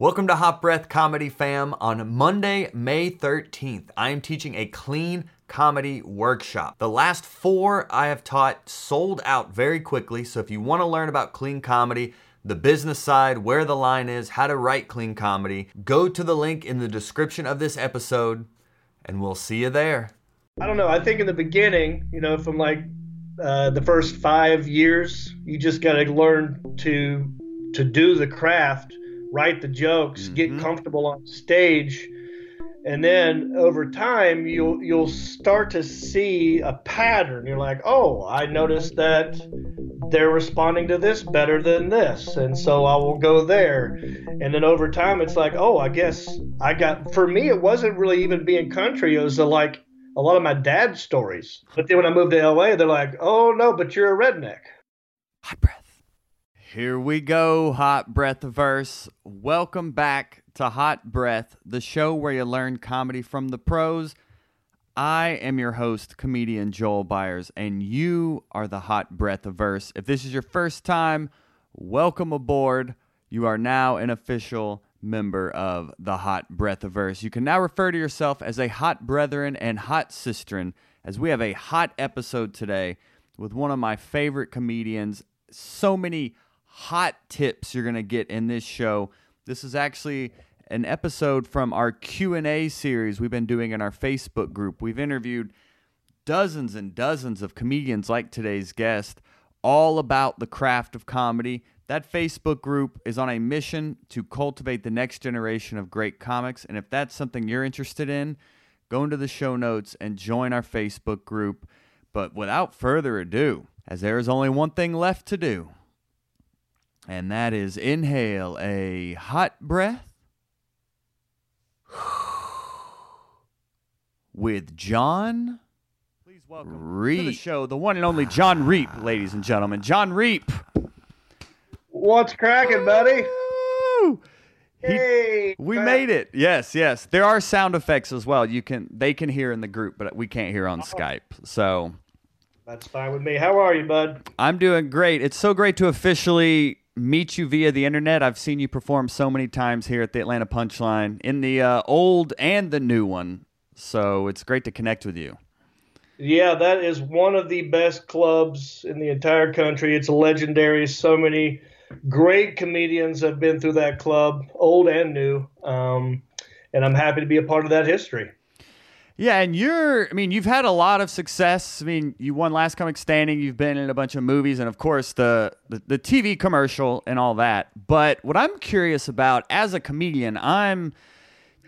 Welcome to Hot Breath Comedy Fam. On Monday, May 13th, I am teaching a clean comedy workshop. The last four I have taught sold out very quickly, so if you want to learn about clean comedy, the business side, where the line is, how to write clean comedy, go to the link in the description of this episode, and we'll see you there. I don't know. I think in the beginning, you know, from like uh, the first five years, you just got to learn to to do the craft write the jokes, mm-hmm. get comfortable on stage, and then over time you'll you'll start to see a pattern. You're like, oh, I noticed that they're responding to this better than this, and so I will go there. And then over time, it's like, oh, I guess I got. For me, it wasn't really even being country. It was like a lot of my dad's stories. But then when I moved to LA, they're like, oh no, but you're a redneck. Hot breath. Here we go, Hot Breath Verse. Welcome back to Hot Breath, the show where you learn comedy from the pros. I am your host, comedian Joel Byers, and you are the Hot Breath Verse. If this is your first time, welcome aboard. You are now an official member of the Hot Breath Verse. You can now refer to yourself as a hot brethren and hot Sistren, as we have a hot episode today with one of my favorite comedians. So many hot tips you're going to get in this show. This is actually an episode from our Q&A series we've been doing in our Facebook group. We've interviewed dozens and dozens of comedians like today's guest all about the craft of comedy. That Facebook group is on a mission to cultivate the next generation of great comics and if that's something you're interested in, go into the show notes and join our Facebook group. But without further ado, as there is only one thing left to do, and that is inhale a hot breath with John. Please welcome Reep. to the show the one and only John Reep, ladies and gentlemen. John Reep. What's cracking, buddy? Hey, we made it. Yes, yes. There are sound effects as well. You can they can hear in the group, but we can't hear on oh. Skype. So that's fine with me. How are you, bud? I'm doing great. It's so great to officially meet you via the internet. I've seen you perform so many times here at the Atlanta Punchline in the uh, old and the new one. So it's great to connect with you. Yeah, that is one of the best clubs in the entire country. It's legendary. So many great comedians have been through that club, old and new. Um, and I'm happy to be a part of that history. Yeah, and you're, I mean, you've had a lot of success. I mean, you won Last Comic Standing, you've been in a bunch of movies, and of course, the, the, the TV commercial and all that. But what I'm curious about as a comedian, I'm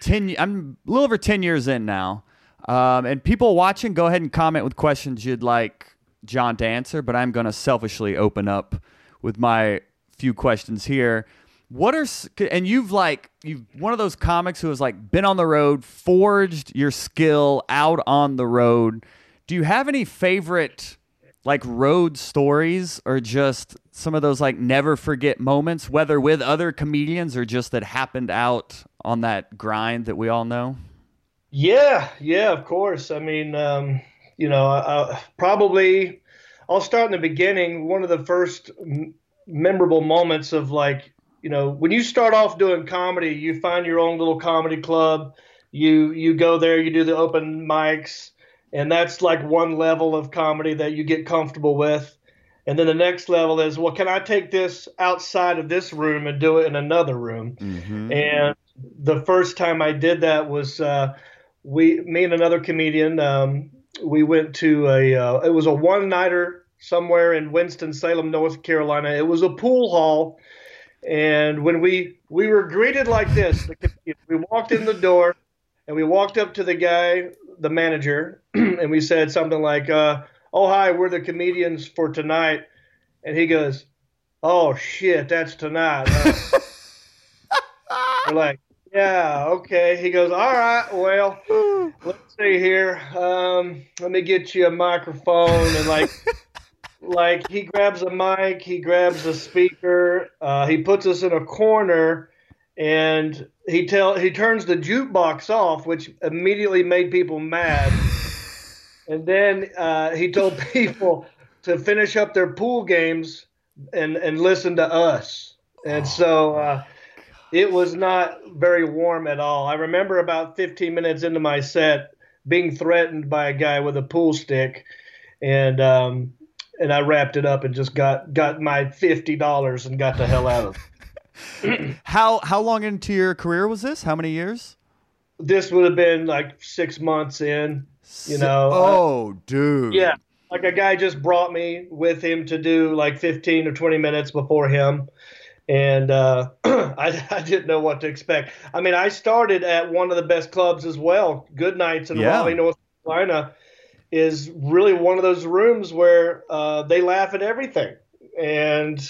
10, I'm a little over 10 years in now. Um, and people watching, go ahead and comment with questions you'd like John to answer, but I'm going to selfishly open up with my few questions here what are and you've like you've one of those comics who has like been on the road forged your skill out on the road. Do you have any favorite like road stories or just some of those like never forget moments whether with other comedians or just that happened out on that grind that we all know? Yeah yeah of course. I mean um, you know probably i'll start in the beginning. One of the first m- memorable moments of like you know, when you start off doing comedy, you find your own little comedy club. You you go there, you do the open mics, and that's like one level of comedy that you get comfortable with. And then the next level is, well, can I take this outside of this room and do it in another room? Mm-hmm. And the first time I did that was uh, we, me and another comedian, um, we went to a, uh, it was a one nighter somewhere in Winston Salem, North Carolina. It was a pool hall and when we we were greeted like this, we walked in the door, and we walked up to the guy, the manager, and we said something like, uh, "Oh hi, we're the comedians for tonight," and he goes, "Oh shit, that's tonight." Uh, we're like, "Yeah, okay." He goes, "All right, well, let's see here. Um, let me get you a microphone and like." Like he grabs a mic, he grabs a speaker, uh, he puts us in a corner, and he tell he turns the jukebox off, which immediately made people mad. And then uh, he told people to finish up their pool games and and listen to us. And so uh, it was not very warm at all. I remember about 15 minutes into my set being threatened by a guy with a pool stick, and um, and I wrapped it up and just got got my fifty dollars and got the hell out of it. how how long into your career was this? How many years? This would have been like six months in. You know. Oh, dude. Yeah, like a guy just brought me with him to do like 15 or 20 minutes before him and uh, I, I, didn't know what to expect. I mean, I started at one of the best clubs as well. Good Nights in yeah. Raleigh, North Carolina, is really one of those rooms where uh, they laugh at everything. And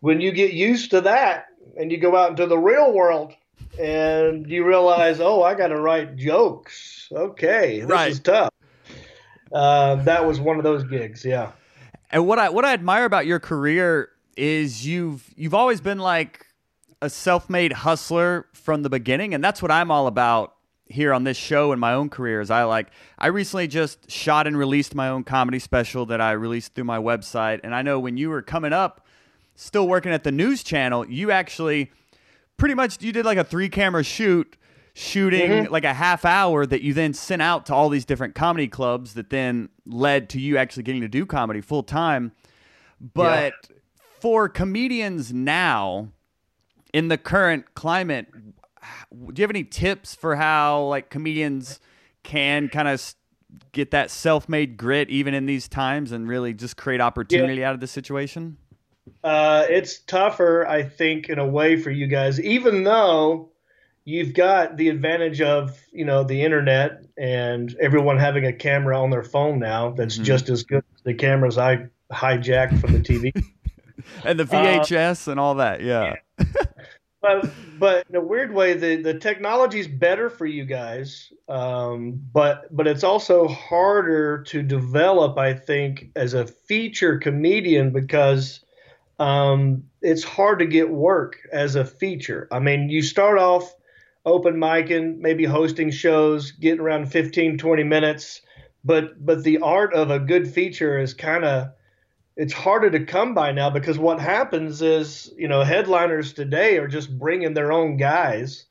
when you get used to that, and you go out into the real world, and you realize, oh, I got to write jokes. Okay, this right. is tough. Uh, that was one of those gigs, yeah. And what I what I admire about your career is you've you've always been like a self-made hustler from the beginning and that's what I'm all about here on this show in my own career is I like I recently just shot and released my own comedy special that I released through my website. And I know when you were coming up still working at the news channel you actually pretty much you did like a three camera shoot shooting mm-hmm. like a half hour that you then sent out to all these different comedy clubs that then led to you actually getting to do comedy full time but yeah for comedians now in the current climate, do you have any tips for how like comedians can kind of get that self-made grit even in these times and really just create opportunity yeah. out of the situation? Uh, it's tougher, I think, in a way for you guys, even though you've got the advantage of you know the internet and everyone having a camera on their phone now that's mm-hmm. just as good as the cameras I hijacked from the TV. and the VHS uh, and all that. Yeah. yeah. but but in a weird way, the the technology's better for you guys, um, but but it's also harder to develop, I think, as a feature comedian because um, it's hard to get work as a feature. I mean, you start off open micing, maybe hosting shows, getting around 15, 20 minutes, but but the art of a good feature is kind of it's harder to come by now because what happens is you know headliners today are just bringing their own guys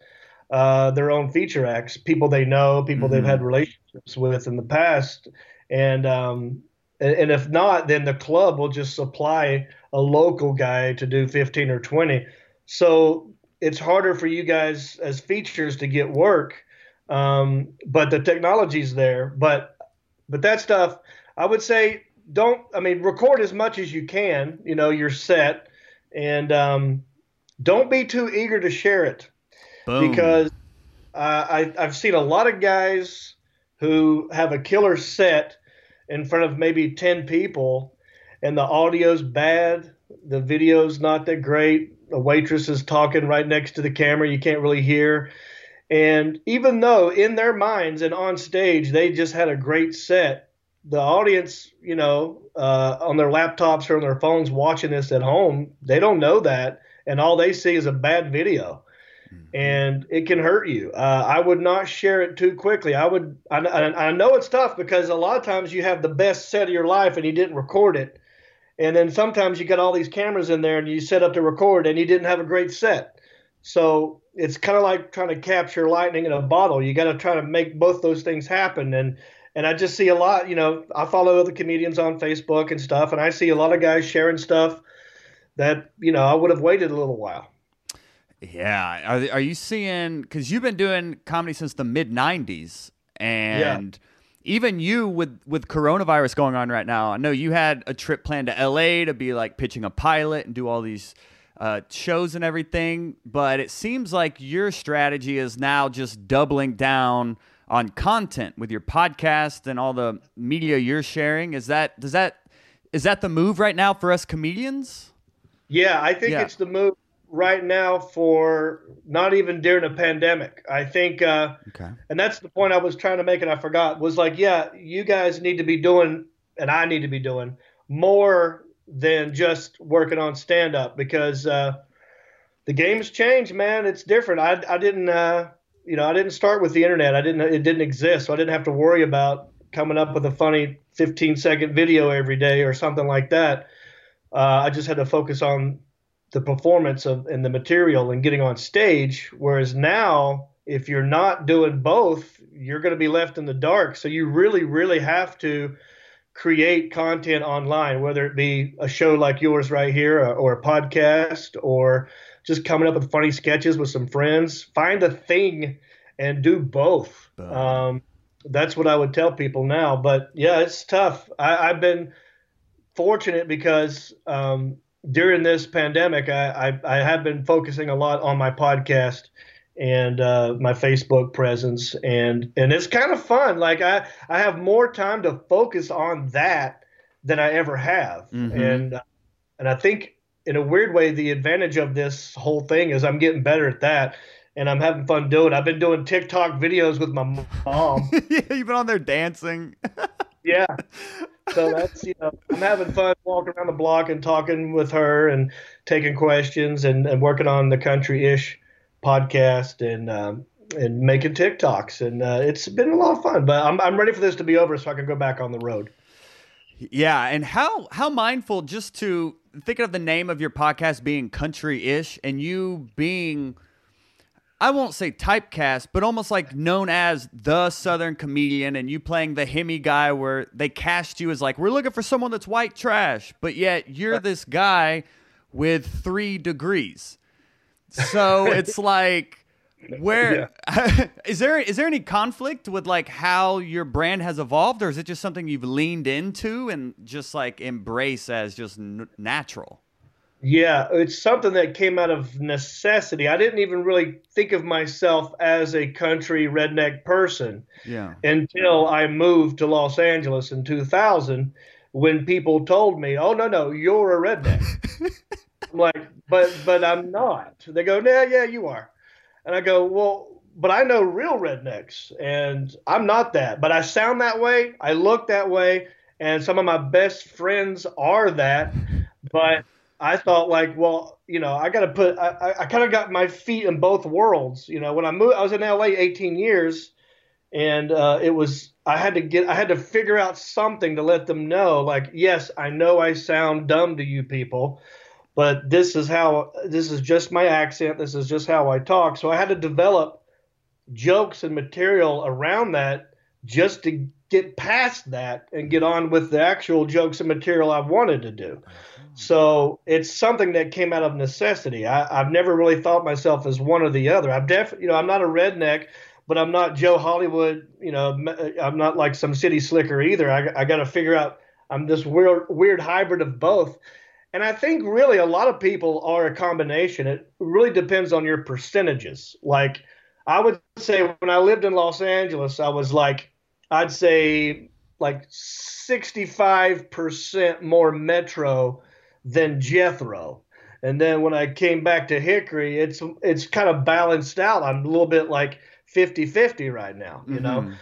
uh, their own feature acts people they know people mm-hmm. they've had relationships with in the past. And um, and if not then the club will just supply a local guy to do 15 or 20 so it's harder for you guys as features to get work um, but the technology's there. But but that stuff i would say don't I mean record as much as you can. You know your set, and um, don't be too eager to share it Boom. because uh, I I've seen a lot of guys who have a killer set in front of maybe ten people, and the audio's bad, the video's not that great. The waitress is talking right next to the camera, you can't really hear. And even though in their minds and on stage they just had a great set, the audience, you know, uh, on their laptops or on their phones watching this at home, they don't know that, and all they see is a bad video, mm-hmm. and it can hurt you. Uh, I would not share it too quickly. I would. I, I know it's tough because a lot of times you have the best set of your life and you didn't record it, and then sometimes you got all these cameras in there and you set up to record and you didn't have a great set. So it's kind of like trying to capture lightning in a bottle. You got to try to make both those things happen and and I just see a lot. You know, I follow other comedians on Facebook and stuff, and I see a lot of guys sharing stuff that you know I would have waited a little while. Yeah, are are you seeing? Because you've been doing comedy since the mid '90s, and yeah. even you with with coronavirus going on right now, I know you had a trip planned to LA to be like pitching a pilot and do all these. Uh, shows and everything, but it seems like your strategy is now just doubling down on content with your podcast and all the media you're sharing. Is that does that is that the move right now for us comedians? Yeah, I think yeah. it's the move right now for not even during a pandemic. I think, uh, okay. and that's the point I was trying to make, and I forgot was like, yeah, you guys need to be doing, and I need to be doing more than just working on stand up because uh, the game's changed, man. It's different. I I didn't. Uh, you know, I didn't start with the internet. I didn't. It didn't exist, so I didn't have to worry about coming up with a funny 15 second video every day or something like that. Uh, I just had to focus on the performance of and the material and getting on stage. Whereas now, if you're not doing both, you're going to be left in the dark. So you really, really have to create content online, whether it be a show like yours right here or, or a podcast or just coming up with funny sketches with some friends. Find a thing and do both. Um, that's what I would tell people now. But yeah, it's tough. I, have been fortunate because um, during this pandemic, I, I, I, have been focusing a lot on my podcast and uh, my Facebook presence, and and it's kind of fun. Like I I have more time to focus on that than I ever have, mm-hmm. and uh, and I think in a weird way the advantage of this whole thing is I'm getting better at that. And I'm having fun doing. It. I've been doing TikTok videos with my mom. yeah, you've been on there dancing. yeah, so that's you know I'm having fun walking around the block and talking with her and taking questions and, and working on the country ish podcast and um, and making TikToks, and uh, it's been a lot of fun. But I'm I'm ready for this to be over so I can go back on the road. Yeah, and how how mindful just to thinking of the name of your podcast being country ish, and you being. I won't say typecast, but almost like known as the Southern comedian, and you playing the Hemi guy, where they cast you as like, we're looking for someone that's white trash, but yet you're this guy with three degrees. So it's like where yeah. is there is there any conflict with like how your brand has evolved or is it just something you've leaned into and just like embrace as just n- natural? Yeah, it's something that came out of necessity. I didn't even really think of myself as a country redneck person yeah. until I moved to Los Angeles in 2000 when people told me, "Oh no, no, you're a redneck." I'm like, but but I'm not. They go, yeah, yeah, you are. And I go, well, but I know real rednecks, and I'm not that. But I sound that way. I look that way, and some of my best friends are that. But I thought, like, well, you know, I got to put. I, I kind of got my feet in both worlds. You know, when I moved, I was in LA 18 years, and uh, it was I had to get I had to figure out something to let them know like yes I know I sound dumb to you people but this is how this is just my accent this is just how i talk. So i had to develop jokes and material around that just to get past that and get on with the actual jokes and material i wanted to do. Mm-hmm. So it's something that came out of necessity. I, have never really thought myself as one or the other. I've definitely you know i'm not a redneck but i'm not joe hollywood you know uh, i'm not like some city slicker either. I, I got to figure out i'm this weird weird hybrid of both and I think really a lot of people are a combination. It really depends on your percentages. Like I would say when I lived in Los Angeles, I was like, I'd say like 65% more Metro than Jethro. And then when I came back to Hickory, it's it's kind of balanced out. I'm a little bit like 50-50 right now, you mm-hmm. know.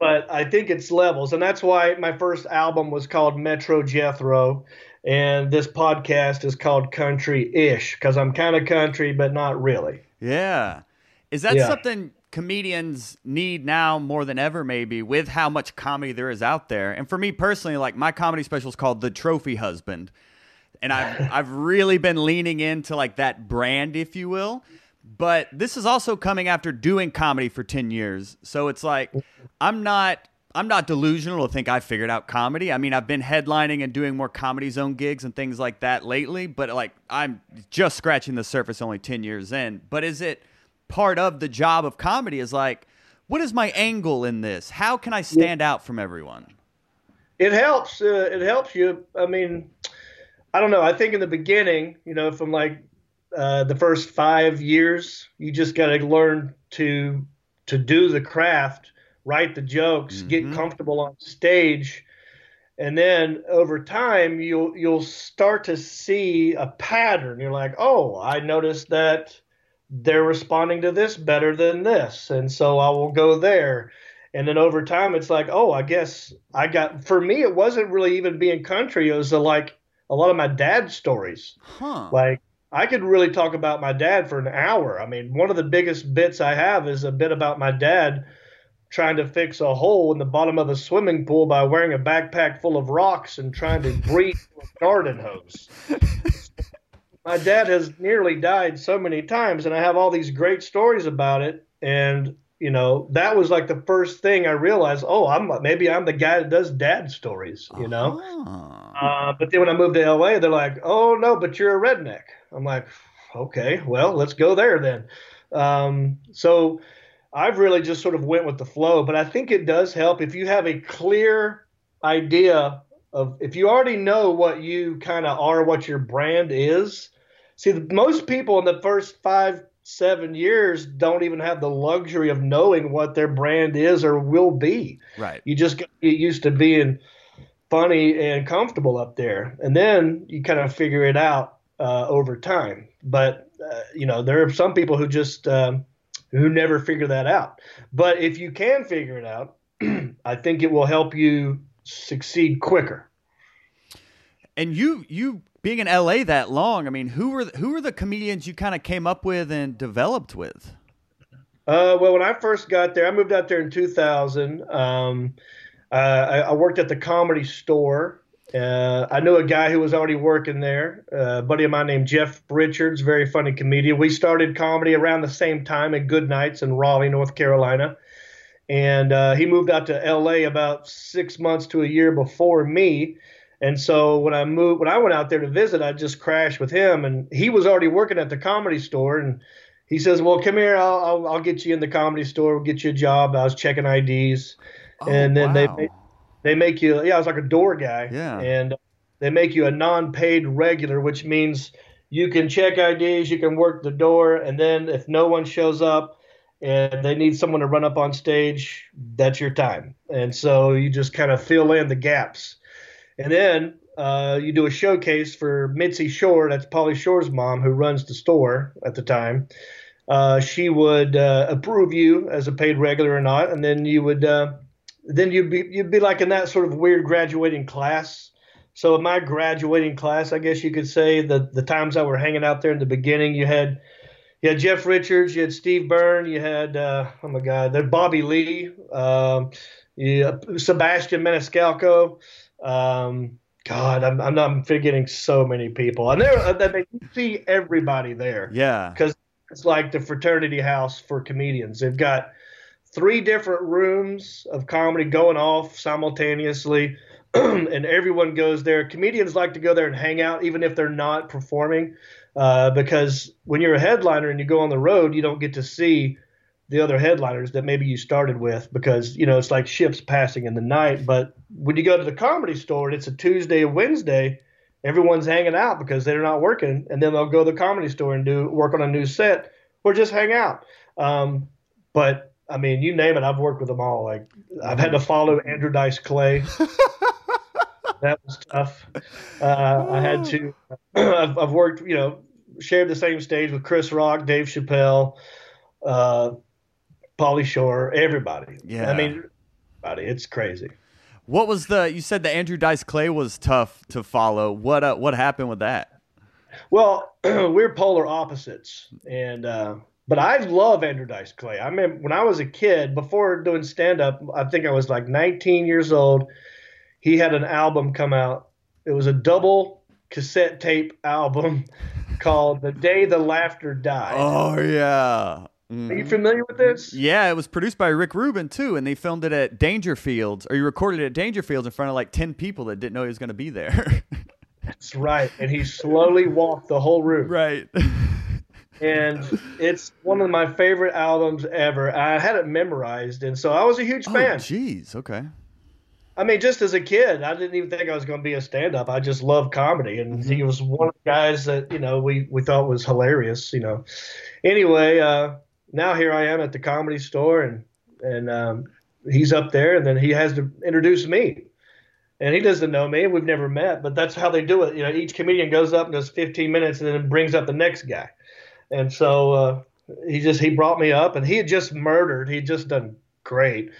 But I think it's levels, and that's why my first album was called Metro Jethro and this podcast is called Country Ish because I'm kind of country, but not really. Yeah. Is that yeah. something comedians need now more than ever, maybe, with how much comedy there is out there? And for me personally, like my comedy special is called The Trophy Husband. And I've, I've really been leaning into like that brand, if you will. But this is also coming after doing comedy for 10 years. So it's like, I'm not I'm not delusional to think I figured out comedy. I mean, I've been headlining and doing more comedy zone gigs and things like that lately, but like I'm just scratching the surface only 10 years in. But is it part of the job of comedy is like what is my angle in this? How can I stand out from everyone? It helps. Uh, it helps you. I mean, I don't know. I think in the beginning, you know, from like uh, the first five years, you just got to learn to to do the craft write the jokes, mm-hmm. get comfortable on stage, and then over time you'll you'll start to see a pattern. You're like, oh, I noticed that they're responding to this better than this, and so I will go there. And then over time, it's like, oh, I guess I got. For me, it wasn't really even being country. It was a, like a lot of my dad's stories. Huh. Like I could really talk about my dad for an hour. I mean, one of the biggest bits I have is a bit about my dad trying to fix a hole in the bottom of a swimming pool by wearing a backpack full of rocks and trying to breathe with a garden hose. my dad has nearly died so many times, and I have all these great stories about it. And you know, that was like the first thing I realized. Oh, I'm maybe I'm the guy that does dad stories. You know. Uh-huh. Uh, but then when I moved to LA, they're like, "Oh no, but you're a redneck." I'm like, "Okay, well, let's go there then." Um, so I've really just sort of went with the flow, but I think it does help if you have a clear idea of if you already know what you kind of are, what your brand is. See, most people in the first five, seven years don't even have the luxury of knowing what their brand is or will be. Right. You just get used to being funny and comfortable up there, and then you kind of figure it out uh, over time. But uh, you know, there are some people who just um, who never figure that out. But if you can figure it out, I think it will help you succeed quicker. And you you being in LA that long, I mean, who were the, who were the comedians you kind of came up with and developed with? Uh, well, when I first got there, I moved out there in 2000. Um, uh, I, I, worked at the Comedy Store uh, I knew a guy who was already working there, uh, a buddy of mine named Jeff Richards, very funny comedian. We started comedy around the same time at Good Nights in Raleigh, North Carolina. And uh, he moved out to LA about six months to a year before me. And so when I moved, when I went out there to visit, I just crashed with him. And he was already working at the comedy store. And he says, Well, come here, I'll, I'll, I'll get you in the comedy store, we'll get you a job. I was checking IDs. Oh, and then wow. they they make you yeah, I was like a door guy. Yeah. And they make you a non-paid regular, which means you can check IDs, you can work the door, and then if no one shows up and they need someone to run up on stage, that's your time. And so you just kind of fill in the gaps. And then uh, you do a showcase for Mitzi Shore, that's Pauly Shore's mom, who runs the store at the time. Uh, she would uh, approve you as a paid regular or not, and then you would uh, then you'd be you'd be like in that sort of weird graduating class. So in my graduating class, I guess you could say the the times I were hanging out there in the beginning, you had you had Jeff Richards, you had Steve Byrne, you had uh, oh my God, there Bobby Lee, um, yeah, Sebastian Maniscalco. Um, God, I'm, I'm I'm forgetting so many people, and there I mean, you see everybody there. Yeah, because it's like the fraternity house for comedians. They've got three different rooms of comedy going off simultaneously, and everyone goes there. Comedians like to go there and hang out, even if they're not performing, uh, because when you're a headliner and you go on the road, you don't get to see the other headliners that maybe you started with because you know it's like ships passing in the night. But when you go to the comedy store and it's a Tuesday or Wednesday, everyone's hanging out because they're not working, and then they'll go to the comedy store and do work on a new set or just hang out. Um, but I mean, you name it, I've worked with them all. Like I've had to follow Andrew Dice Clay. that was tough. Uh, I had to. I've, I've, worked, you know, shared the same stage with Chris Rock, Dave Chappelle, uh, Pauly Shore, everybody. Yeah. I mean, everybody. It's crazy. What was the? You said the Andrew Dice Clay was tough to follow. What uh, what happened with that? Well, we're polar opposites, and uh, but I love Andrew Dice Clay. I mean, when I was a kid, before doing stand up, I think I was like 19 years old. He had an album come out. It was a double cassette tape album called The Day the Laughter Died. Oh, yeah. Mm. Are you familiar with this? Yeah, it was produced by Rick Rubin too, and they filmed it at Dangerfields, or you recorded it at Dangerfields in front of like ten people that didn't know he was going to be there. That's right, and he slowly walked the whole room. Right. and it's one of my favorite albums ever. I had it memorized, and so I was a huge oh, fan. Jeez, okay. I mean, just as a kid, I didn't even think I was going to be a stand-up. I just loved comedy, and mm-hmm. he was one of the guys that you know we we thought was hilarious. You know. Anyway, uh, now here I am at the comedy store, and and um, he's up there, and then he has to introduce me. And he doesn't know me. We've never met, but that's how they do it. You know, each comedian goes up and does 15 minutes, and then brings up the next guy. And so uh, he just he brought me up, and he had just murdered. He'd just done great.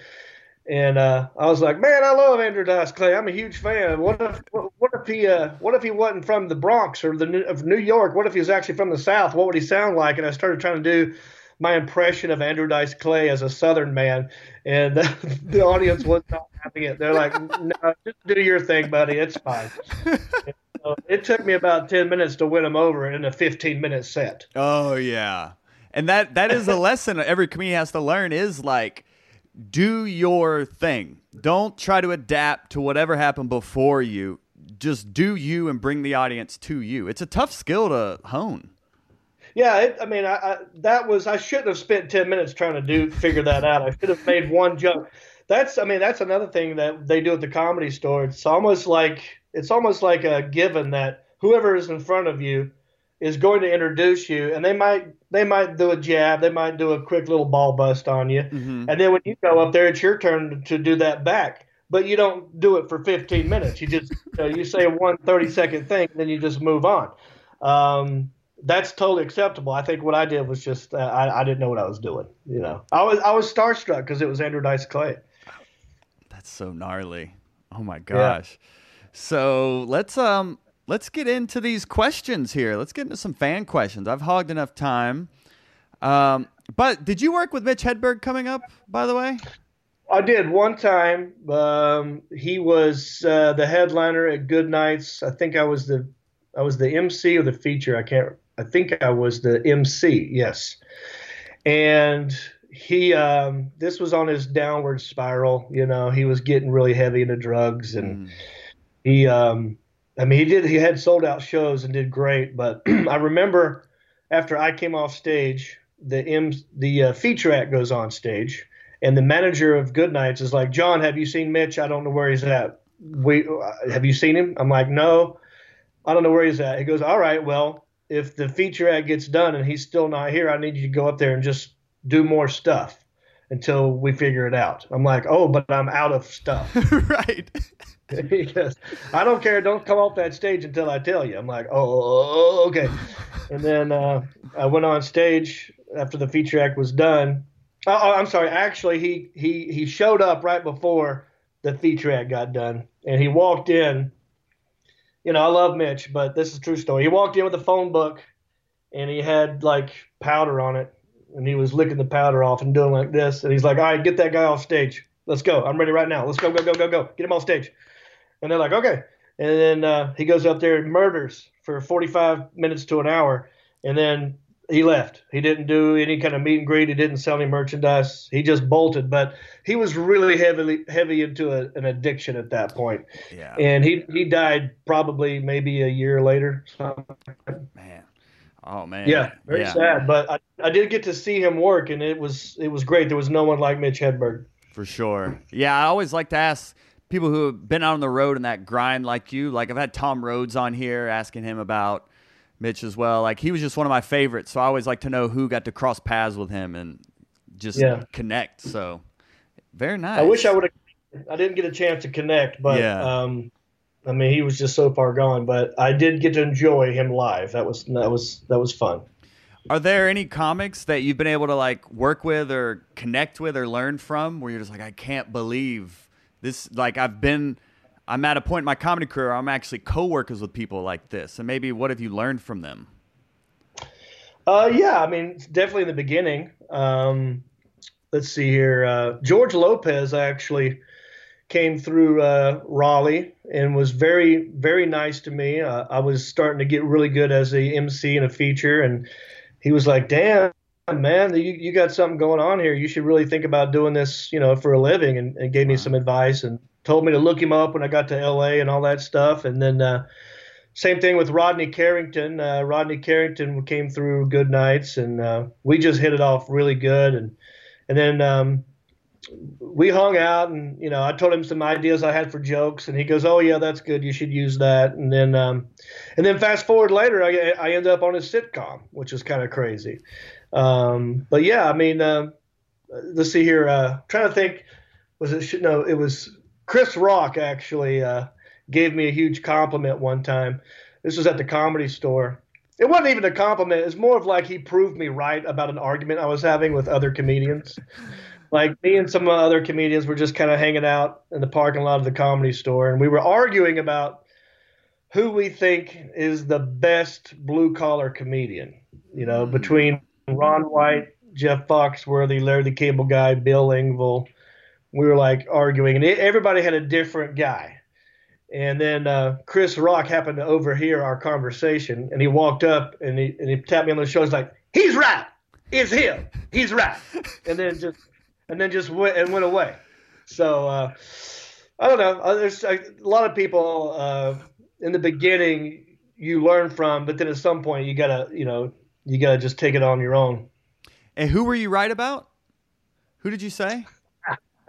And uh, I was like, man, I love Andrew Dice Clay. I'm a huge fan. What if what if he uh, what if he wasn't from the Bronx or the of New York? What if he was actually from the South? What would he sound like? And I started trying to do my impression of Andrew Dice Clay as a Southern man, and the, the audience was not having it. They're like, "No, just do your thing, buddy. It's fine." so it took me about 10 minutes to win him over in a 15 minute set. Oh yeah. And that that is a lesson every comedian has to learn is like do your thing. Don't try to adapt to whatever happened before you. Just do you and bring the audience to you. It's a tough skill to hone. Yeah, it, I mean, I, I, that was I shouldn't have spent ten minutes trying to do figure that out. I should have made one joke. That's I mean that's another thing that they do at the comedy store. It's almost like it's almost like a given that whoever is in front of you is going to introduce you, and they might they might do a jab, they might do a quick little ball bust on you, mm-hmm. and then when you go up there, it's your turn to do that back. But you don't do it for 15 minutes. You just you, know, you say one 30 second thing, then you just move on. Um, that's totally acceptable. I think what I did was just uh, I, I didn't know what I was doing. You know, I was I was starstruck because it was Andrew Dice Clay. That's so gnarly. Oh my gosh. Yeah. So let's um let's get into these questions here. Let's get into some fan questions. I've hogged enough time. Um, but did you work with Mitch Hedberg coming up? By the way. I did one time. Um, he was uh, the headliner at Good Nights. I think I was the I was the MC or the feature. I can't I think I was the MC, yes. And he, um, this was on his downward spiral. You know, he was getting really heavy into drugs, and mm. He, um, I mean, he did. He had sold out shows and did great. But I remember after I came off stage, the M, the uh, feature act goes on stage, and the manager of Good Nights is like, "John, have you seen Mitch? I don't know where he's at. We, uh, have you seen him?" I'm like, "No, I don't know where he's at." He goes, "All right, well." if the feature ad gets done and he's still not here, I need you to go up there and just do more stuff until we figure it out. I'm like, oh, but I'm out of stuff. right. because I don't care. Don't come off that stage until I tell you. I'm like, oh, okay. And then uh, I went on stage after the feature act was done. Oh, oh, I'm sorry. Actually, he he he showed up right before the feature act got done, and he walked in you know, I love Mitch, but this is a true story. He walked in with a phone book and he had like powder on it and he was licking the powder off and doing like this. And he's like, all right, get that guy off stage. Let's go. I'm ready right now. Let's go, go, go, go, go. Get him off stage. And they're like, okay. And then uh, he goes up there and murders for 45 minutes to an hour. And then he left. He didn't do any kind of meet and greet. He didn't sell any merchandise. He just bolted. But he was really heavily heavy into a, an addiction at that point. Yeah. And he he died probably maybe a year later. Man. Oh man. Yeah, very yeah. sad. But I, I did get to see him work, and it was it was great. There was no one like Mitch Hedberg. For sure. Yeah, I always like to ask people who have been out on the road in that grind like you. Like I've had Tom Rhodes on here asking him about Mitch as well. Like he was just one of my favorites, so I always like to know who got to cross paths with him and just yeah. connect. So very nice. I wish I would have. I didn't get a chance to connect, but yeah. um, I mean, he was just so far gone. But I did get to enjoy him live. That was that was that was fun. Are there any comics that you've been able to like work with or connect with or learn from where you're just like, I can't believe this? Like I've been I'm at a point in my comedy career I'm actually co-workers with people like this. And maybe what have you learned from them? Uh, yeah, I mean, definitely in the beginning. Um, let's see here. Uh, George Lopez actually came through uh, Raleigh and was very, very nice to me. Uh, I was starting to get really good as a MC and a feature, and he was like, "Damn, man, you, you got something going on here. You should really think about doing this, you know, for a living." And, and gave me some advice and told me to look him up when I got to LA and all that stuff. And then uh, same thing with Rodney Carrington. Uh, Rodney Carrington came through Good Nights, and uh, we just hit it off really good. And and then um, we hung out, and you know, I told him some ideas I had for jokes, and he goes, "Oh yeah, that's good. You should use that." And then um, and then fast forward later, I I end up on his sitcom, which is kind of crazy. Um, but yeah, I mean, uh, let's see here. Uh, trying to think, was it no? It was Chris Rock actually uh, gave me a huge compliment one time. This was at the comedy store. It wasn't even a compliment. It's more of like he proved me right about an argument I was having with other comedians. Like me and some other comedians were just kind of hanging out in the parking lot of the comedy store, and we were arguing about who we think is the best blue collar comedian. You know, mm. between Ron White, Jeff Foxworthy, Larry the Cable Guy, Bill Engvall we were like arguing, and everybody had a different guy. And then uh, Chris Rock happened to overhear our conversation, and he walked up and he and he tapped me on the shoulder. He's like, "He's right. It's him. He's right." And then just and then just went and went away. So uh, I don't know. Uh, there's a, lot of people uh, in the beginning you learn from, but then at some point you gotta you know you gotta just take it on your own. And who were you right about? Who did you say?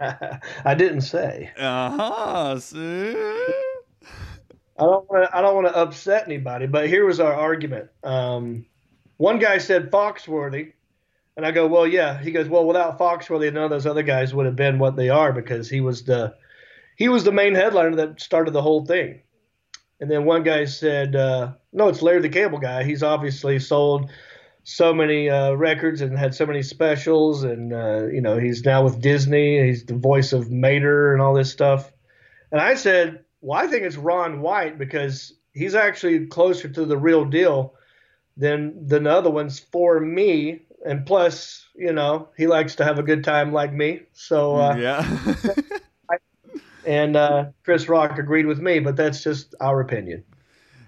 I didn't say. Uh huh. I don't want to. I don't want to upset anybody, but here was our argument. Um, one guy said Foxworthy, and I go, "Well, yeah." He goes, "Well, without Foxworthy, none of those other guys would have been what they are because he was the he was the main headliner that started the whole thing." And then one guy said, uh, "No, it's Larry the Cable Guy. He's obviously sold so many uh, records and had so many specials, and uh, you know he's now with Disney. He's the voice of Mater and all this stuff." And I said, "Well, I think it's Ron White because he's actually closer to the real deal than than the other ones for me. And plus, you know, he likes to have a good time like me. So uh, yeah." and uh, Chris Rock agreed with me, but that's just our opinion.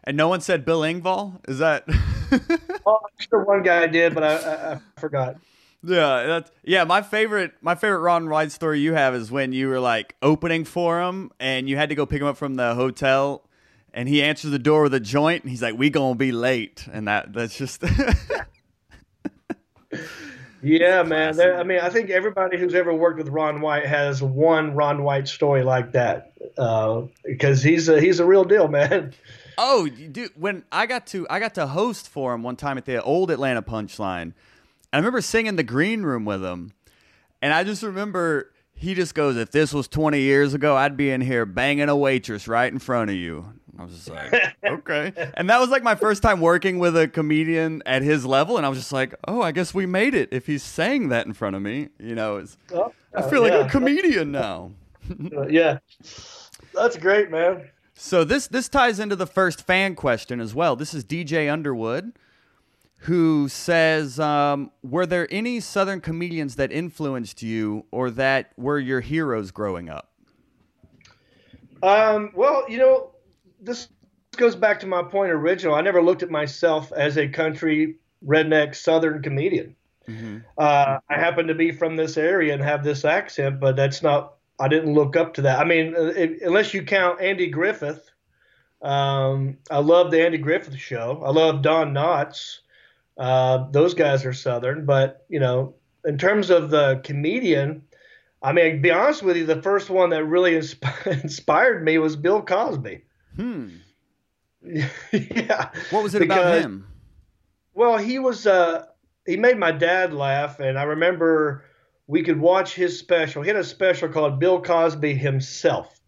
And no one said Bill Engvall. Is that? oh, I'm sure one guy did, but I, I, I forgot. Yeah, that's yeah. My favorite, my favorite Ron White story you have is when you were like opening for him, and you had to go pick him up from the hotel, and he answers the door with a joint, and he's like, "We gonna be late," and that that's just. yeah, man. There, I mean, I think everybody who's ever worked with Ron White has one Ron White story like that, uh, because he's a, he's a real deal, man. Oh, dude! When I got to I got to host for him one time at the old Atlanta Punchline, I remember singing the green room with him, and I just remember he just goes, "If this was 20 years ago, I'd be in here banging a waitress right in front of you." I was just like, "Okay," and that was like my first time working with a comedian at his level, and I was just like, "Oh, I guess we made it." If he's saying that in front of me, you know, it's, oh, I feel like yeah. a comedian now. yeah, that's great, man. So this this ties into the first fan question as well. This is DJ Underwood, who says, um, "Were there any Southern comedians that influenced you, or that were your heroes growing up?" Um, well, you know, this goes back to my point original. I never looked at myself as a country redneck Southern comedian. Mm-hmm. Uh, I happen to be from this area and have this accent, but that's not I didn't look up to that. I mean, uh, it, unless you count Andy Griffith. Um, I love the Andy Griffith show. I love Don Knotts. Uh, those guys are Southern, but you know, in terms of the comedian, I mean, to be honest with you, the first one that really insp- inspired me was Bill Cosby. Hmm. yeah. What was it because, about him? Well, he was. Uh, he made my dad laugh, and I remember we could watch his special. He had a special called Bill Cosby Himself.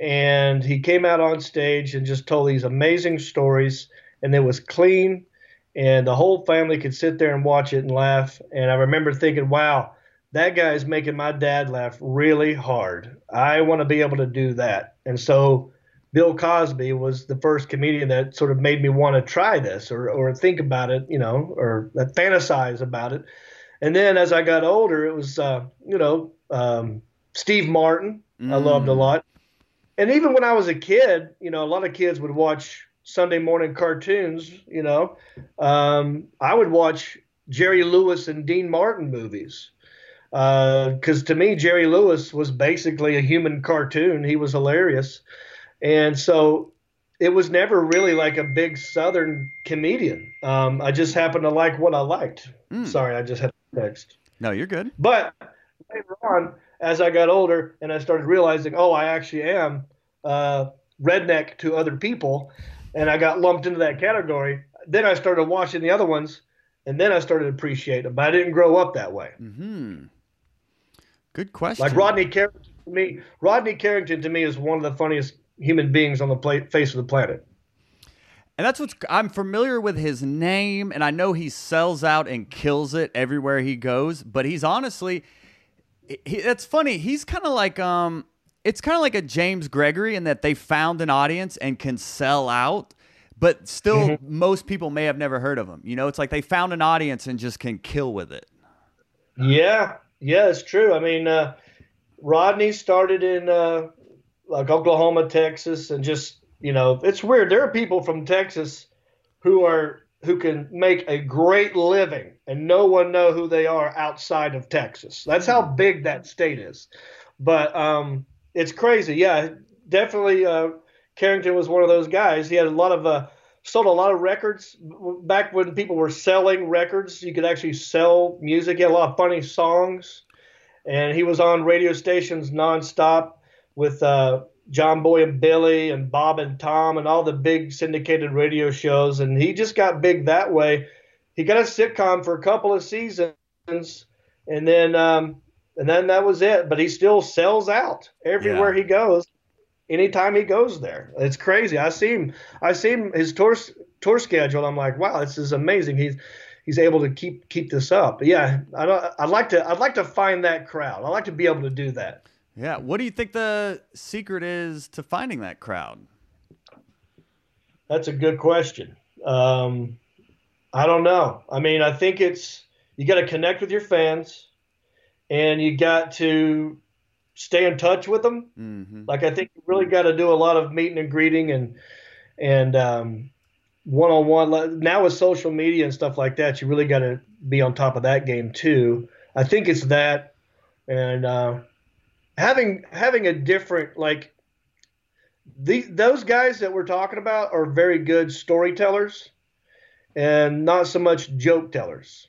And he came out on stage and just told these amazing stories. And it was clean. And the whole family could sit there and watch it and laugh. And I remember thinking, wow, that guy is making my dad laugh really hard. I want to be able to do that. And so Bill Cosby was the first comedian that sort of made me want to try this or, or think about it, you know, or fantasize about it. And then as I got older, it was uh, you know um, Steve Martin. Mm. I loved a lot. And even when I was a kid, you know, a lot of kids would watch Sunday morning cartoons. You know, um, I would watch Jerry Lewis and Dean Martin movies because uh, to me Jerry Lewis was basically a human cartoon. He was hilarious, and so it was never really like a big Southern comedian. Um, I just happened to like what I liked. Mm. Sorry, I just had text. No, you're good. But later on, as I got older and I started realizing, oh, I actually am uh, redneck to other people, and I got lumped into that category. Then I started watching the other ones, and then I started appreciating them. But I didn't grow up that way. Hmm. Good question. Like Rodney Carrington to me, Rodney Carrington to me is one of the funniest human beings on the face of the planet. And that's what's I'm familiar with his name and I know he sells out and kills it everywhere he goes, but he's honestly he, that's funny. He's kind of like um it's kind of like a James Gregory in that they found an audience and can sell out, but still mm-hmm. most people may have never heard of him. You know, it's like they found an audience and just can kill with it. Yeah. Yeah, it's true. I mean, uh Rodney started in uh like Oklahoma, Texas, and just you know, it's weird. There are people from Texas who are who can make a great living and no one know who they are outside of Texas. That's how big that state is. But um, it's crazy. Yeah, definitely. Uh, Carrington was one of those guys. He had a lot of uh, sold a lot of records back when people were selling records. You could actually sell music. He had a lot of funny songs, and he was on radio stations nonstop with uh, John Boy and Billy and Bob and Tom and all the big syndicated radio shows. And he just got big that way. He got a sitcom for a couple of seasons, and then um, and then that was it. But he still sells out everywhere yeah. he goes. Anytime he goes there, it's crazy. I see him. I see him his tour tour schedule. I'm like, wow, this is amazing. He's he's able to keep keep this up. But yeah, I I'd like to I'd like to find that crowd. I'd like to be able to do that. Yeah. What do you think the secret is to finding that crowd? That's a good question. Um, I don't know. I mean, I think it's you got to connect with your fans, and you got to stay in touch with them. Mm-hmm. Like I think you really got to do a lot of meeting and greeting and and um, one-on-one. Now with social media and stuff like that, you really got to be on top of that game too. I think it's that, and uh, having having a different like the, those guys that we're talking about are very good storytellers and not so much joke tellers.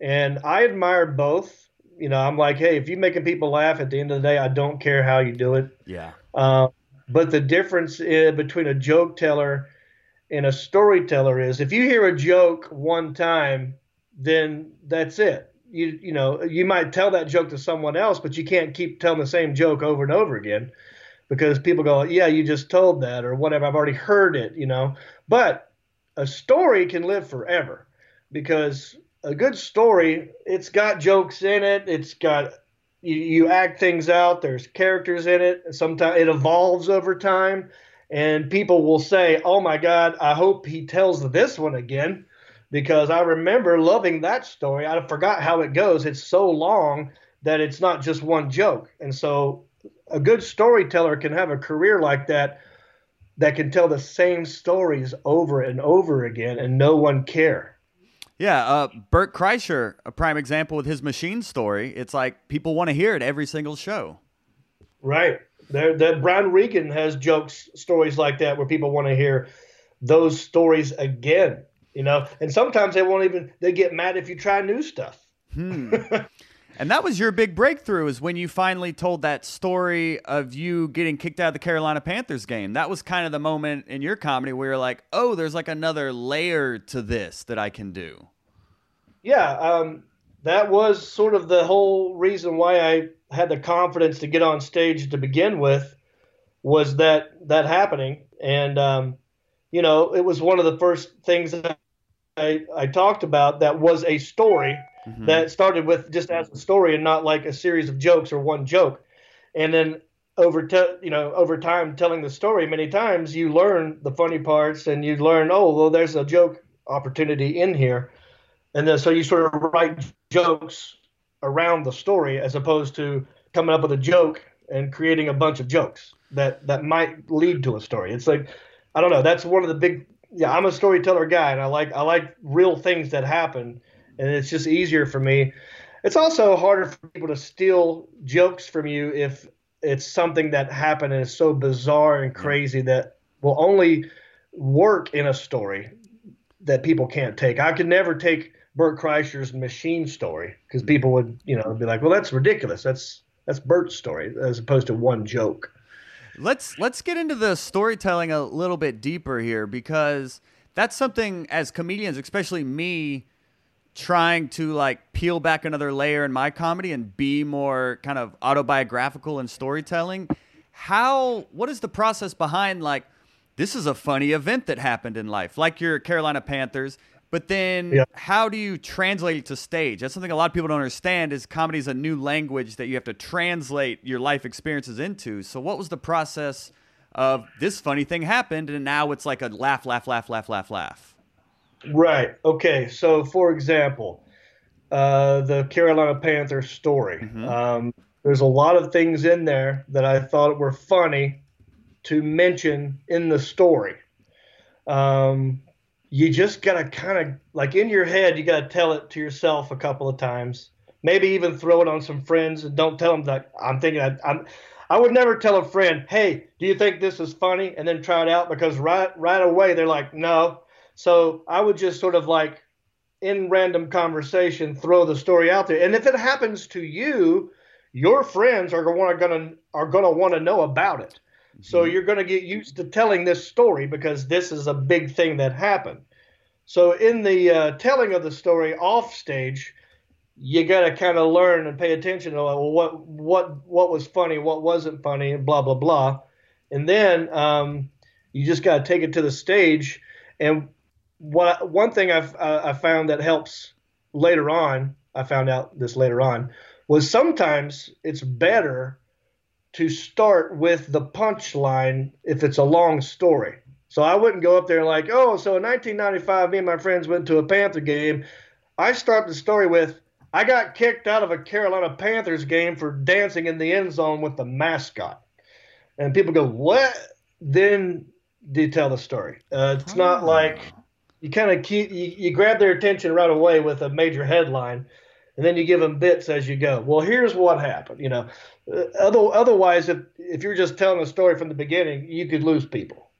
And I admire both. You know, I'm like, hey, if you're making people laugh at the end of the day, I don't care how you do it. Yeah. Uh, but the difference is, between a joke teller and a storyteller is if you hear a joke one time, then that's it you you know you might tell that joke to someone else, but you can't keep telling the same joke over and over again because people go, yeah, you just told that or whatever. I've already heard it, you know. But a story can live forever because a good story, it's got jokes in it. It's got you, you act things out. There's characters in it. Sometimes it evolves over time, and people will say, "Oh my God, I hope he tells this one again." Because I remember loving that story. I forgot how it goes. It's so long that it's not just one joke. And so a good storyteller can have a career like that that can tell the same stories over and over again and no one care. Yeah, uh, Bert Kreischer, a prime example with his machine story. It's like people want to hear it every single show. Right. There, that Brian Regan has jokes, stories like that where people want to hear those stories again you know? And sometimes they won't even they get mad if you try new stuff. Hmm. and that was your big breakthrough is when you finally told that story of you getting kicked out of the carolina panthers game. That was kind of the moment in your comedy where you're like oh there's like another layer to this that i can do. Yeah um, that was sort of the whole reason why i had the confidence to get on stage to begin with was that that happening. And um, you know it was one of the first things that I, I talked about that was a story mm-hmm. that started with just as a story and not like a series of jokes or one joke. And then over te- you know over time telling the story many times you learn the funny parts and you learn oh well there's a joke opportunity in here and then so you sort of write jokes around the story as opposed to coming up with a joke and creating a bunch of jokes that that might lead to a story it's like i don't know that's one of the big yeah, I'm a storyteller guy, and I like I like real things that happen, and it's just easier for me. It's also harder for people to steal jokes from you if it's something that happened and is so bizarre and crazy that will only work in a story that people can't take. I could never take Bert Kreischer's machine story because people would, you know, be like, "Well, that's ridiculous. That's that's Bert's story," as opposed to one joke. Let's let's get into the storytelling a little bit deeper here because that's something as comedians, especially me, trying to like peel back another layer in my comedy and be more kind of autobiographical and storytelling. How what is the process behind like this is a funny event that happened in life, like your Carolina Panthers but then yeah. how do you translate it to stage? That's something a lot of people don't understand is comedy is a new language that you have to translate your life experiences into. So what was the process of this funny thing happened and now it's like a laugh, laugh, laugh, laugh, laugh, laugh? Right. Okay. So for example, uh, the Carolina Panthers story. Mm-hmm. Um, there's a lot of things in there that I thought were funny to mention in the story. Um, you just gotta kind of like in your head, you gotta tell it to yourself a couple of times. Maybe even throw it on some friends and don't tell them that I'm thinking I, I'm. I would never tell a friend, "Hey, do you think this is funny?" and then try it out because right right away they're like, "No." So I would just sort of like in random conversation throw the story out there. And if it happens to you, your friends are going to are to want to know about it. So mm-hmm. you're going to get used to telling this story because this is a big thing that happened. So in the uh, telling of the story off stage, you got to kind of learn and pay attention to well, what what what was funny, what wasn't funny, and blah blah blah. And then um, you just got to take it to the stage. And what one thing I've uh, I found that helps later on, I found out this later on, was sometimes it's better to start with the punchline if it's a long story. So I wouldn't go up there like, oh, so in 1995, me and my friends went to a Panther game. I start the story with, I got kicked out of a Carolina Panthers game for dancing in the end zone with the mascot. And people go, what? Then you tell the story. Uh, it's not ah. like you kind of keep, you, you grab their attention right away with a major headline and then you give them bits as you go. Well, here's what happened. You know, uh, other, otherwise, if if you're just telling a story from the beginning, you could lose people.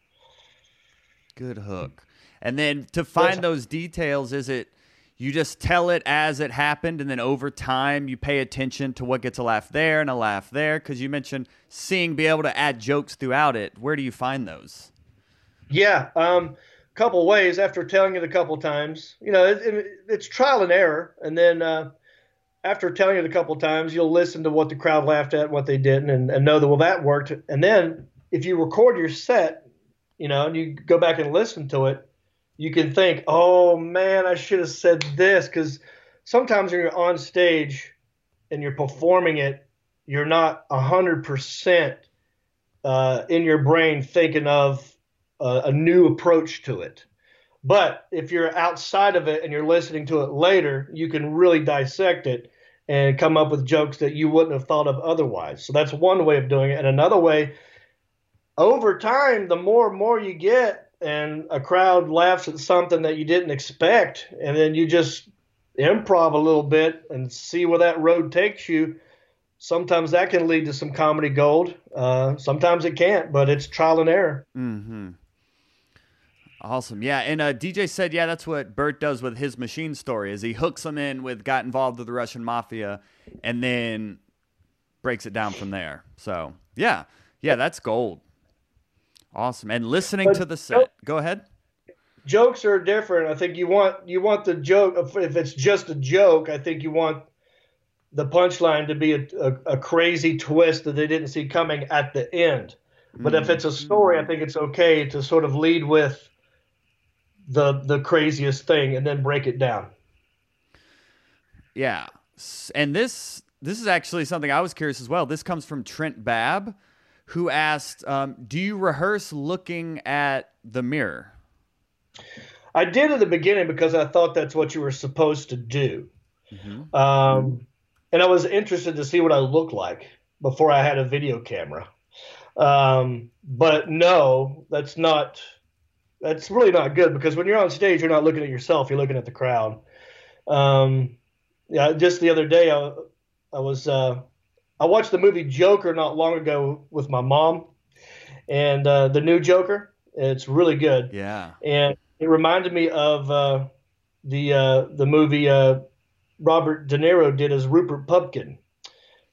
Good hook. And then to find those details, is it you just tell it as it happened, and then over time you pay attention to what gets a laugh there and a laugh there? Because you mentioned seeing, be able to add jokes throughout it. Where do you find those? Yeah. Um, couple ways after telling it a couple times. You know, it, it, it's trial and error, and then uh, after telling it a couple times, you'll listen to what the crowd laughed at, what they didn't, and, and know that well that worked. And then if you record your set, you know, and you go back and listen to it, you can think, oh man, I should have said this because sometimes when you're on stage and you're performing it, you're not a hundred percent uh, in your brain thinking of a, a new approach to it. But if you're outside of it and you're listening to it later, you can really dissect it and come up with jokes that you wouldn't have thought of otherwise. So that's one way of doing it. And another way, over time, the more and more you get, and a crowd laughs at something that you didn't expect, and then you just improv a little bit and see where that road takes you. Sometimes that can lead to some comedy gold. Uh, sometimes it can't, but it's trial and error. Mm-hmm. Awesome. Yeah. And uh, DJ said, yeah, that's what Bert does with his machine story is he hooks them in with got involved with the Russian mafia and then breaks it down from there. So yeah, yeah, that's gold. Awesome. And listening but to the set. Go ahead. Jokes are different. I think you want you want the joke if it's just a joke. I think you want the punchline to be a, a, a crazy twist that they didn't see coming at the end. But mm-hmm. if it's a story, I think it's okay to sort of lead with the the craziest thing and then break it down. Yeah. And this this is actually something I was curious as well. This comes from Trent Babb, who asked, um, "Do you rehearse looking at the mirror?" I did at the beginning because I thought that's what you were supposed to do, mm-hmm. um, and I was interested to see what I looked like before I had a video camera. Um, but no, that's not that's really not good because when you're on stage, you're not looking at yourself, you're looking at the crowd. Um, yeah, just the other day, I, I was uh, I watched the movie Joker not long ago with my mom, and uh, the new Joker. It's really good. Yeah, and it reminded me of uh, the uh, the movie uh, Robert De Niro did as Rupert Pupkin,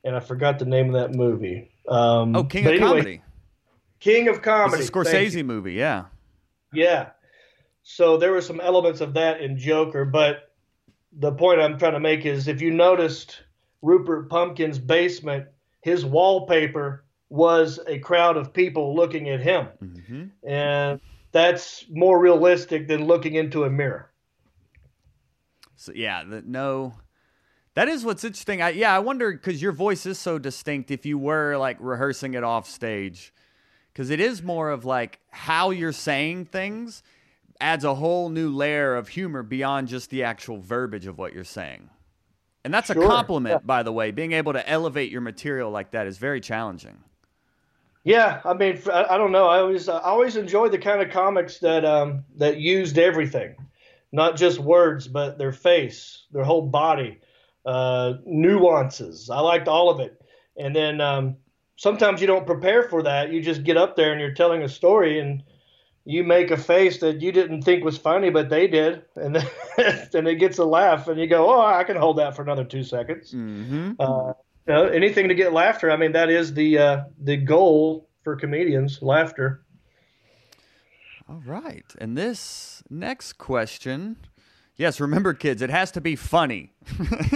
and I forgot the name of that movie. Um, oh, King of anyway, Comedy. King of Comedy. It's a Scorsese movie, yeah. Yeah. So there were some elements of that in Joker, but the point I'm trying to make is if you noticed Rupert Pupkin's basement, his wallpaper was a crowd of people looking at him. Mm-hmm. And that's more realistic than looking into a mirror. So yeah, the, no that is what's interesting. I, yeah, I wonder because your voice is so distinct. If you were like rehearsing it off stage, because it is more of like how you're saying things adds a whole new layer of humor beyond just the actual verbiage of what you're saying. And that's sure. a compliment, yeah. by the way. Being able to elevate your material like that is very challenging. Yeah, I mean, I, I don't know. I always I always enjoyed the kind of comics that um, that used everything, not just words, but their face, their whole body, uh, nuances. I liked all of it. And then um, sometimes you don't prepare for that. You just get up there and you're telling a story and you make a face that you didn't think was funny, but they did, and then, and it gets a laugh, and you go, "Oh, I can hold that for another two seconds." Mm-hmm. Uh, you know, anything to get laughter. I mean, that is the uh, the goal for comedians: laughter. All right, and this next question. Yes, remember, kids, it has to be funny.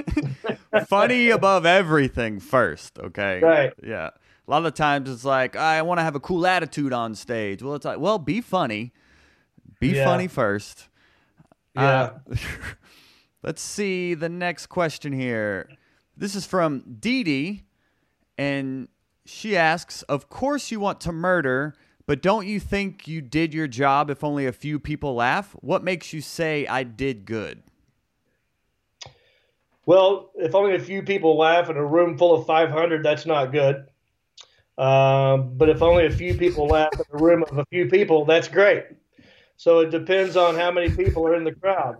funny above everything first, okay? Right. Yeah. A lot of the times it's like, I want to have a cool attitude on stage. Well, it's like, well, be funny. Be Yeah. funny first. Yeah. Uh, let's see the next question here. This is from Dee Dee, and she asks, Of course you want to murder, but don't you think you did your job if only a few people laugh? What makes you say I did good? Well, if only a few people laugh in a room full of 500, that's not good. Um, but if only a few people laugh in a room of a few people, that's great. So it depends on how many people are in the crowd.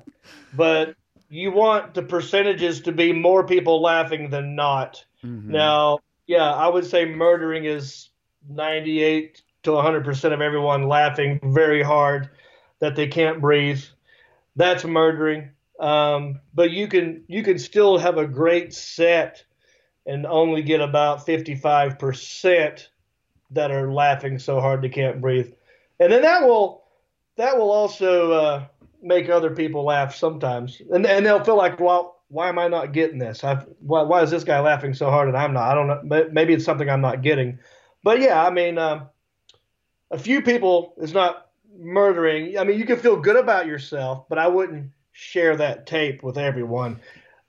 But you want the percentages to be more people laughing than not. Now, yeah, I would say murdering is 98 to 100% of everyone laughing very hard that they can't breathe. That's murdering. Um, but you can you can still have a great set and only get about 55% that are laughing so hard they can't breathe. And then that will that will also uh, make other people laugh sometimes. And and they'll feel like, well, why am I not getting this? I, why, why is this guy laughing so hard and I'm not? I don't know. Maybe it's something I'm not getting. But yeah, I mean, um, a few people is not murdering. I mean, you can feel good about yourself, but I wouldn't share that tape with everyone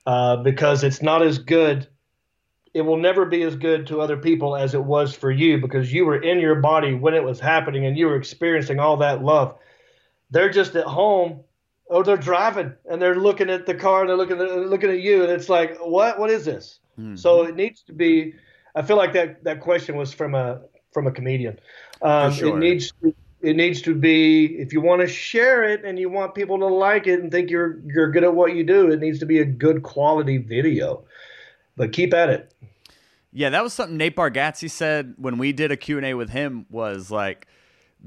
uh, because it's not as good. It will never be as good to other people as it was for you because you were in your body when it was happening and you were experiencing all that love. They're just at home or they're driving and they're looking at the car and they're looking at, looking at you and it's like, what? What is this? So it needs to be. I feel like that that question was from a from a comedian. Um, sure. It needs to, it needs to be if you want to share it and you want people to like it and think you're you're good at what you do. It needs to be a good quality video. But keep at it. Yeah, that was something Nate Bargatze said when we did a Q&A with him was like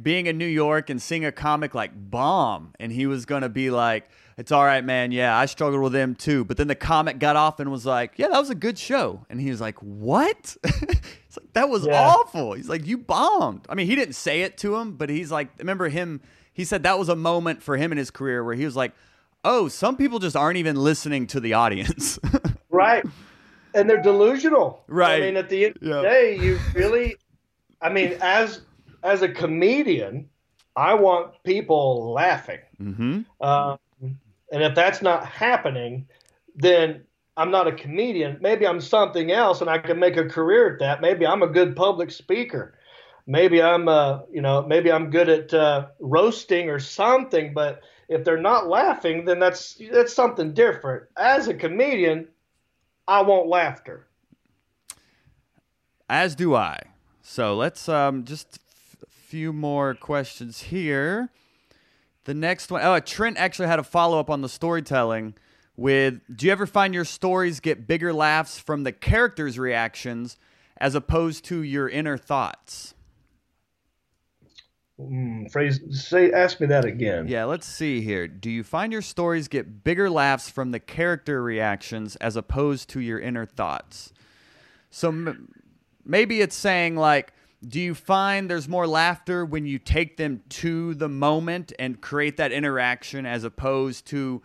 being in New York and seeing a comic like Bomb and he was going to be like it's all right, man. Yeah, I struggled with them too. But then the comic got off and was like, "Yeah, that was a good show." And he was like, "What?" it's like that was Yeah. awful. He's like, "You bombed." I mean, he didn't say it to him, but he's like, remember him? He said that was a moment for him in his career where he was like, "Oh, some people just aren't even listening to the audience." Right. And they're delusional. Right. I mean, at the end of Yeah. the day, you really, I mean, as as a comedian, I want people laughing. mm-hmm. Um, and if that's not happening, then I'm not a comedian. Maybe I'm something else, and I can make a career at that. Maybe I'm a good public speaker. Maybe I'm, uh, you know, maybe I'm good at uh, roasting or something. But if they're not laughing, then that's that's something different. As a comedian, I want laughter. As do I. So let's um just a few more questions here. The next one, oh, Trent actually had a follow up on the storytelling. With, do you ever find your stories get bigger laughs from the characters' reactions as opposed to your inner thoughts? Mm, phrase, say, ask me that again. Yeah, let's see here. Do you find your stories get bigger laughs from the character reactions as opposed to your inner thoughts? So m- maybe it's saying like, do you find there's more laughter when you take them to the moment and create that interaction as opposed to,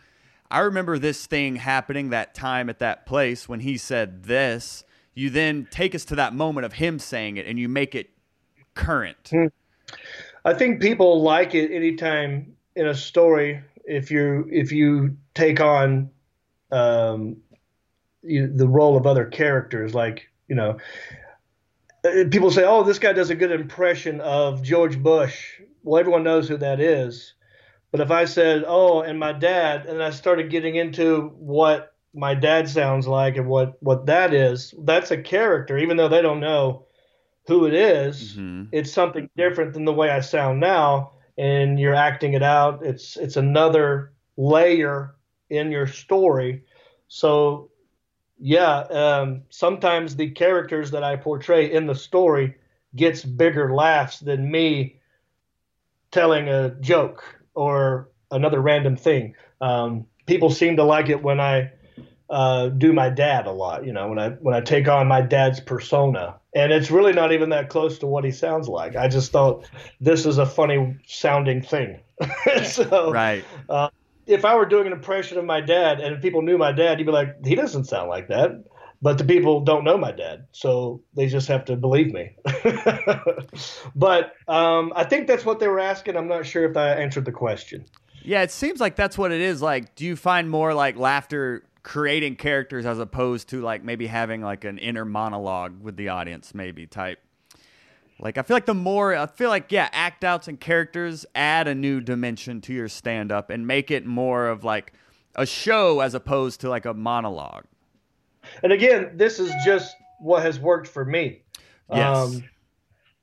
I remember this thing happening that time at that place when he said this. You then take us to that moment of him saying it and you make it current. I think people like it anytime in a story if you if you take on um, you, the role of other characters, like you know, uh, people say, "Oh, this guy does a good impression of George Bush." Well, everyone knows who that is. But if I said, "Oh, and my dad," and I started getting into what my dad sounds like and what what that is, that's a character, even though they don't know who it is, mm-hmm. it's something different than the way I sound now, and you're acting it out. It's it's another layer in your story. So, yeah, um, sometimes the characters that I portray in the story gets bigger laughs than me telling a joke or another random thing. Um, people seem to like it when I uh, do my dad a lot. You know, when I when I take on my dad's persona, and it's really not even that close to what he sounds like. I just thought this is a funny sounding thing. so, right. Uh, if I were doing an impression of my dad and people knew my dad, you'd be like, he doesn't sound like that. But the people don't know my dad, so they just have to believe me. but um, I think that's what they were asking. I'm not sure if I answered the question. Yeah, it seems like that's what it is. Like, do you find more like laughter creating characters as opposed to like maybe having like an inner monologue with the audience, maybe type? Like, I feel like the more, I feel like, yeah, act outs and characters add a new dimension to your stand up and make it more of like a show as opposed to like a monologue. And again, this is just what has worked for me. Yes. Um,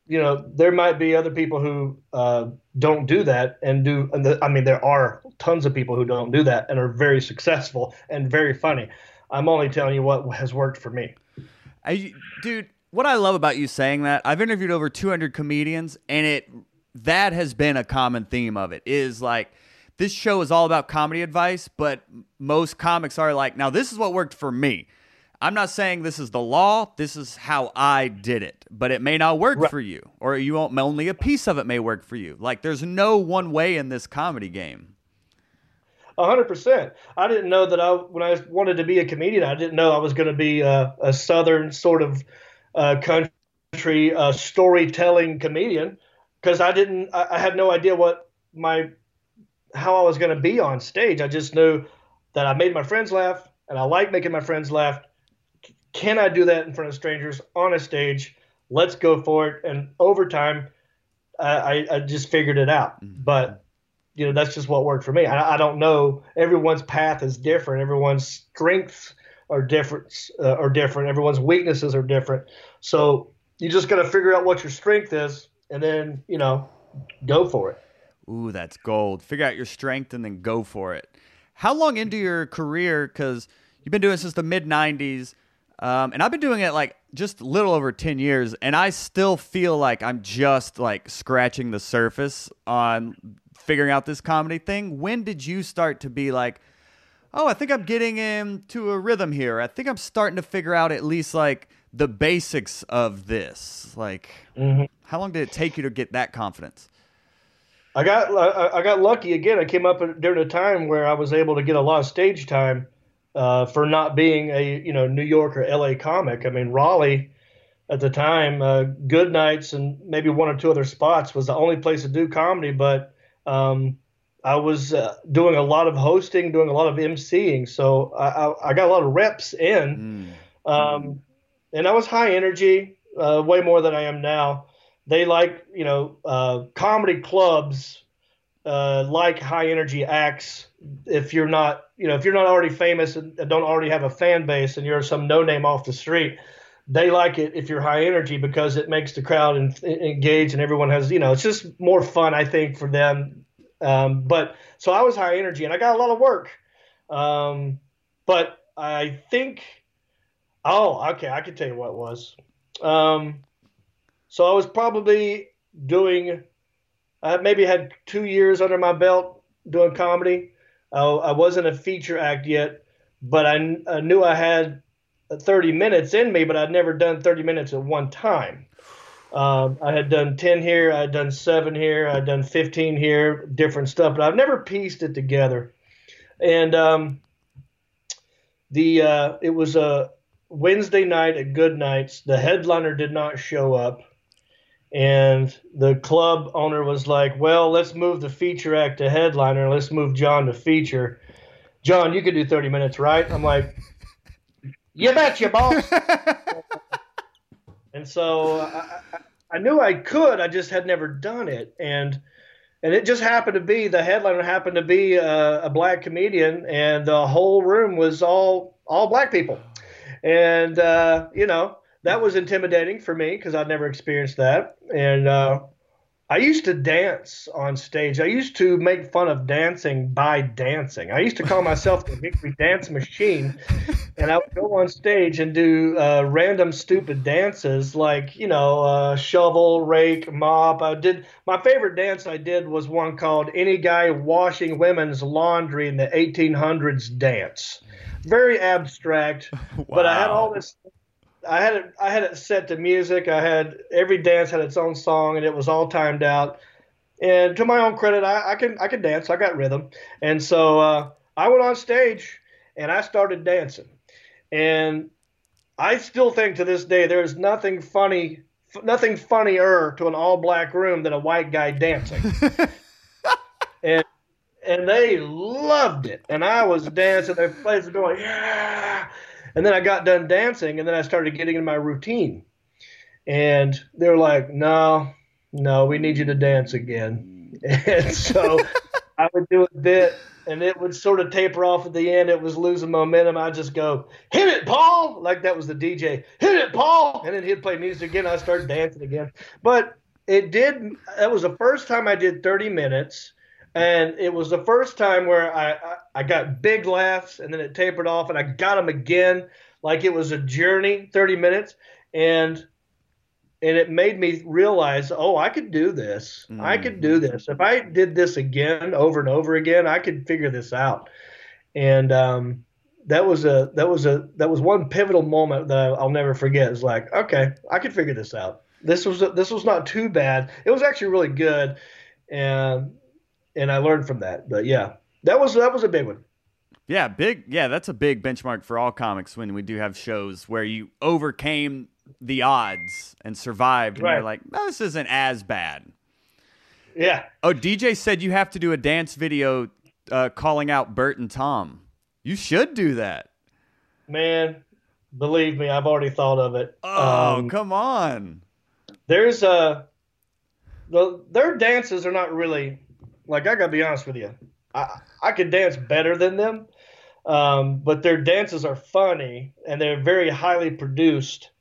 you know, there might be other people who uh, don't do that and do. And the, I mean, there are tons of people who don't do that and are very successful and very funny. I'm only telling you what has worked for me. I, dude, what I love about you saying that, I've interviewed over 200 comedians, and it that has been a common theme of it. Is like this show is all about comedy advice, but most comics are like, now this is what worked for me. I'm not saying this is the law. This is how I did it, but it may not work right. for you, or you won't. Only a piece of it may work for you. Like there's no one way in this comedy game. A hundred percent. I didn't know that I when I wanted to be a comedian, I didn't know I was going to be a, a, southern sort of uh, country uh, storytelling comedian because I didn't. I, I had no idea what my how I was going to be on stage. I just knew that I made my friends laugh, and I like making my friends laugh can I do that in front of strangers on a stage? Let's go for it. And over time, I, I just figured it out. Mm-hmm. But you know, that's just what worked for me. I, I, don't know. Everyone's path is different. Everyone's strengths are different. Uh, are different. Everyone's weaknesses are different. So you just got to figure out what your strength is, and then you know, go for it. Ooh, that's gold. Figure out your strength and then go for it. How long into your career? Because you've been doing since the mid '90s. Um, and I've been doing it like just a little over 10 years, and I still feel like I'm just like scratching the surface on figuring out this comedy thing. When did you start to be like, oh, I think I'm getting into a rhythm here? I think I'm starting to figure out at least like the basics of this. Like, mm-hmm. how long did it take you to get that confidence? I got I got lucky again. I came up during a time where I was able to get a lot of stage time uh, for not being a you know New York or L.A. comic. I mean Raleigh at the time, uh, Goodnights and maybe one or two other spots was the only place to do comedy. But um, I was uh, doing a lot of hosting, doing a lot of emceeing, so I, I, I got a lot of reps in, mm. um, and I was high energy, uh, way more than I am now. They like you know uh, comedy clubs uh, like high energy acts if you're not you know if you're not already famous and don't already have a fan base and you're some no name off the street they like it if you're high energy because it makes the crowd engage and everyone has you know it's just more fun i think for them. Um, but so i was high energy and i got a lot of work. Um, but i think oh okay i can tell you what was. Um, so i was probably doing i maybe had two years under my belt doing comedy uh, I wasn't a feature act yet, but I, I knew I had 30 minutes in me, but I'd never done 30 minutes at one time. Um, I had done 10 here, I had done seven here, I had done 15 here, different stuff, but I've never pieced it together. And um, the uh, it was a Wednesday night at Goodnights. The headliner did not show up and the club owner was like, "Well, let's move the feature act to headliner. Let's move John to feature. John, you could do 30 minutes, right?" I'm like, "You betcha, boss." and so I, I, knew I could. I just had never done it, and and it just happened to be the headliner happened to be a, a black comedian, and the whole room was all all black people, and uh, you know that was intimidating for me because I'd never experienced that. And uh, I used to dance on stage. I used to make fun of dancing by dancing. I used to call myself the Hickory Dance Machine, and I would go on stage and do uh, random stupid dances like you know uh, shovel, rake, mop. I did my favorite dance I did was one called "Any Guy Washing Women's Laundry in the 1800s Dance." Very abstract, wow. but I had all this I had it I had it set to music. I had every dance had its own song and it was all timed out. And to my own credit, I, I can I can dance. I got rhythm. And so uh, I went on stage and I started dancing. And I still think to this day there is nothing funny nothing funnier to an all black room than a white guy dancing. and and they loved it. And I was dancing. Their was going, yeah. And then I got done dancing, and then I started getting in my routine. And they were like, "No, no, we need you to dance again." And so I would do a bit, and it would sort of taper off at the end. It was losing momentum. I just go, "Hit it, Paul!" Like that was the DJ. Hit it, Paul! And then he'd play music again. I started dancing again. But it did. That was the first time I did 30 minutes and it was the first time where I, I, I got big laughs and then it tapered off and I got them again like it was a journey 30 minutes. And and it made me realize oh I could do this. Mm. I could do this. If I did this again over and over again I could figure this out. And um, that was a that was a that was one pivotal moment that I'll never forget. It's like okay I could figure this out. This was this was not too bad. It was actually really good. And and I learned from that. But yeah, that was that was a big one. Yeah, big. Yeah, that's a big benchmark for all comics when we do have shows where you overcame the odds and survived, and right. you're like, no, this isn't as bad. Yeah. Oh, DJ said you have to do a dance video uh, calling out Bert and Tom. You should do that. Man, believe me, I've already thought of it. Oh, um, come on. There's a the their dances are not really like I gotta be honest with you, I I could dance better than them, um, but their dances are funny and they're very highly produced,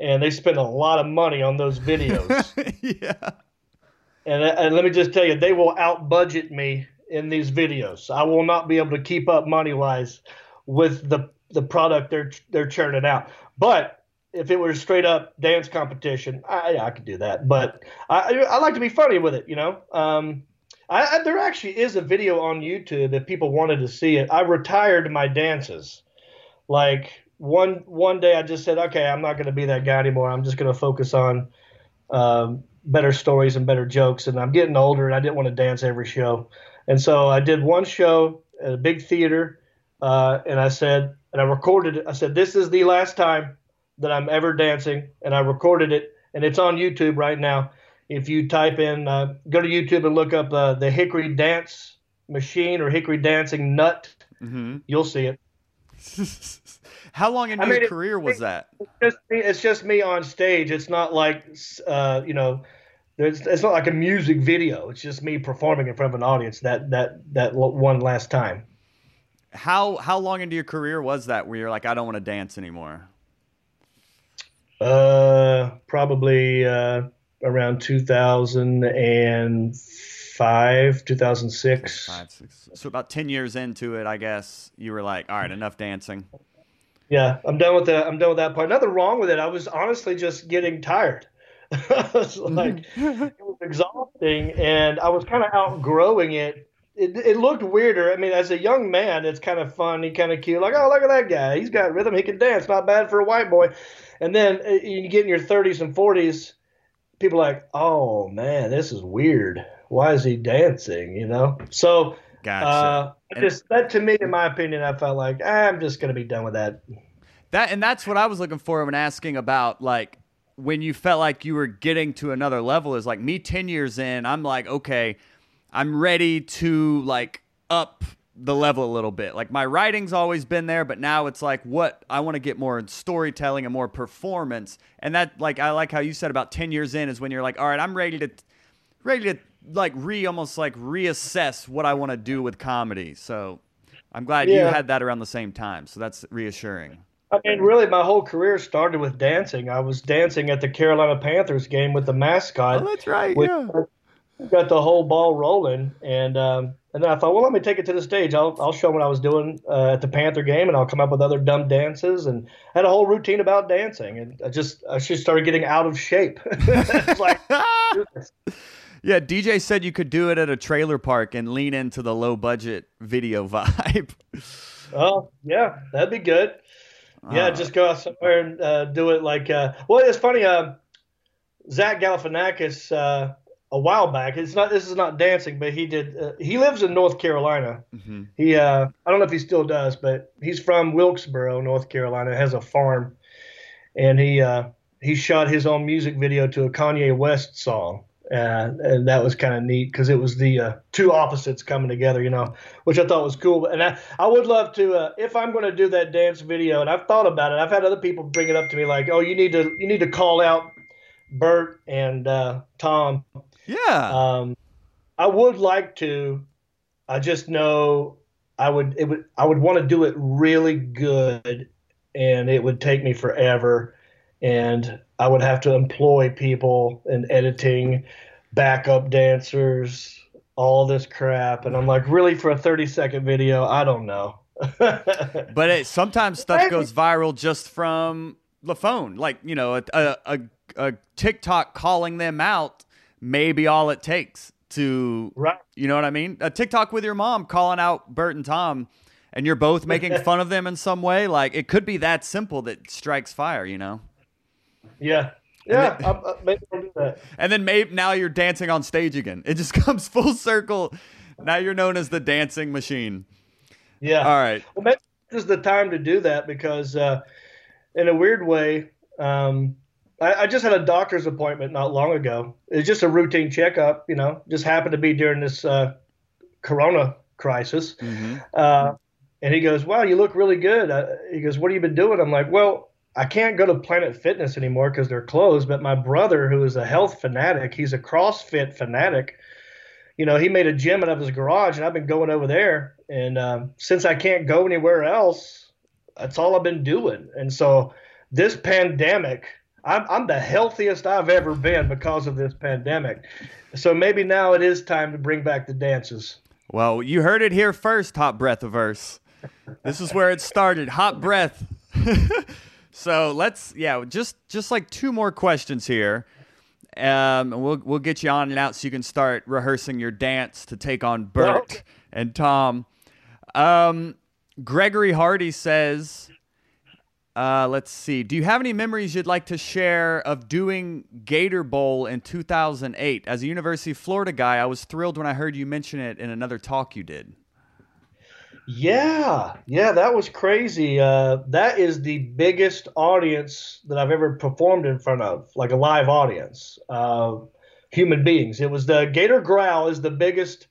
and they spend a lot of money on those videos. yeah. And, and let me just tell you, they will out budget me in these videos. I will not be able to keep up money wise with the the product they're they're churning out. But if it were straight up dance competition, I I could do that. But I I like to be funny with it, you know. Um, I, I, there actually is a video on YouTube if people wanted to see it. I retired my dances. Like one one day, I just said, okay, I'm not going to be that guy anymore. I'm just going to focus on um, better stories and better jokes. And I'm getting older, and I didn't want to dance every show. And so I did one show at a big theater, uh, and I said, and I recorded it. I said, this is the last time that I'm ever dancing, and I recorded it, and it's on YouTube right now if you type in, uh, go to YouTube and look up uh, the Hickory Dance Machine or Hickory Dancing Nut, mm-hmm. you'll see it. How long in I your mean, career was that? It's just, me, it's just me on stage. It's not like, uh, you know, it's, it's not like a music video. It's just me performing in front of an audience that that that one last time. How how long into your career was that where you're like, I don't want to dance anymore? Uh, probably uh, around 2005, 2006. Five, six. So about 10 years into it, I guess you were like, all right, enough dancing. Yeah, I'm done with that. I'm done with that part. Nothing wrong with it. I was honestly just getting tired. was like it was exhausting, and I was kind of outgrowing it. it. It looked weirder. I mean, as a young man, it's kind of funny, kind of cute. Like, oh, look at that guy. He's got rhythm. He can dance. Not bad for a white boy. And then uh, you get in your 30s and 40s, people like, oh man, this is weird. Why is he dancing? You know. So, gotcha. Uh, just that to me, in my opinion, I felt like ah, I'm just gonna be done with that. That and that's what I was looking for when asking about like when you felt like you were getting to another level. Is like me ten years in, I'm like, okay, I'm ready to like up the level a little bit. Like my writing's always been there, but now it's like what I want to get more storytelling and more performance. And that like I like how you said about 10 years in is when you're like, "All right, I'm ready to ready to like re almost like reassess what I want to do with comedy." So I'm glad yeah. you had that around the same time. So that's reassuring. I mean, really, my whole career started with dancing. I was dancing at the Carolina Panthers game with the mascot. Oh, that's right. Yeah. Got the whole ball rolling, and um, and then I thought, well, let me take it to the stage. I'll I'll show what I was doing uh, at the Panther game, and I'll come up with other dumb dances, and had a whole routine about dancing, and I just I just started getting out of shape. like. Yeah, DJ said you could do it at a trailer park and lean into the low budget video vibe. oh yeah, that'd be good. Yeah, Uh, just go out somewhere and uh, do it like. Uh, well, it's funny. Uh, Zach Galifianakis uh, a while back. It's not. This is not dancing, but he did. Uh, he lives in North Carolina. mhm. He. Uh, I don't know if he still does, but he's from Wilkesboro, North Carolina. Has a farm, and he uh, he shot his own music video to a Kanye West song. Uh, and that was kind of neat because it was the uh, two opposites coming together, you know, which I thought was cool. And I, I would love to, uh, if I'm going to do that dance video, and I've thought about it. I've had other people bring it up to me, like, "Oh, you need to, you need to call out Bert and uh, Tom." Yeah. Um, I would like to. I just know I would. It would. I would want to do it really good, and it would take me forever, and I would have to employ people in editing, backup dancers, all this crap, and I'm like, really for a 30 second video? I don't know. but it, sometimes stuff goes viral just from the phone. Like, you know, a, a, a, a TikTok calling them out may be all it takes to, right. you know what I mean? A TikTok with your mom calling out Bert and Tom and you're both making fun of them in some way. Like, it could be that simple that strikes fire, you know? Yeah. Yeah. I, I, maybe I'll do that. And then maybe now you're dancing on stage again. It just comes full circle. Now you're known as the dancing machine. Yeah. All right. Well, maybe this is the time to do that because, uh, in a weird way, um, I, I just had a doctor's appointment not long ago. It's just a routine checkup, you know, just happened to be during this uh, corona crisis. hmm Uh, and he goes, Wow, you look really good. Uh, he goes, What have you been doing? I'm like, Well, I can't go to Planet Fitness anymore because they're closed. But my brother, who is a health fanatic, he's a CrossFit fanatic. You know, he made a gym out of his garage, and I've been going over there. And um, since I can't go anywhere else, that's all I've been doing. And so this pandemic, I'm, I'm the healthiest I've ever been because of this pandemic. So maybe now it is time to bring back the dances. Well, you heard it here first, Hot Breath Averse. This is where it started. Hot breath. so let's yeah, just just like two more questions here. Um, and we'll we'll get you on and out so you can start rehearsing your dance to take on Bert and Tom. Um, Gregory Hardy says, uh, let's see. Do you have any memories you'd like to share of doing Gator Growl in 2008? As a University of Florida guy, I was thrilled when I heard you mention it in another talk you did. Yeah, yeah, that was crazy. Uh, that is the biggest audience that I've ever performed in front of, like a live audience, uh, human beings. It was the Gator Growl is the biggest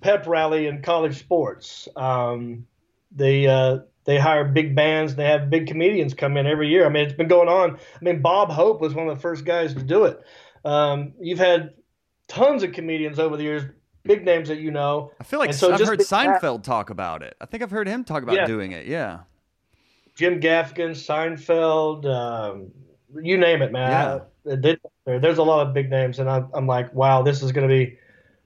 pep rally in college sports. Um, they uh, they hire big bands. They have big comedians come in every year. I mean, it's been going on. I mean, Bob Hope was one of the first guys to do it. Um, you've had tons of comedians over the years, big names that you know. I feel like And so I've just heard being that- Seinfeld talk about it. I think I've heard him talk about Yeah. doing it. Yeah. Jim Gaffigan, Seinfeld, um, you name it, man. I- they- there- there's a lot of big names, and I'm, I'm like, wow, this is going to be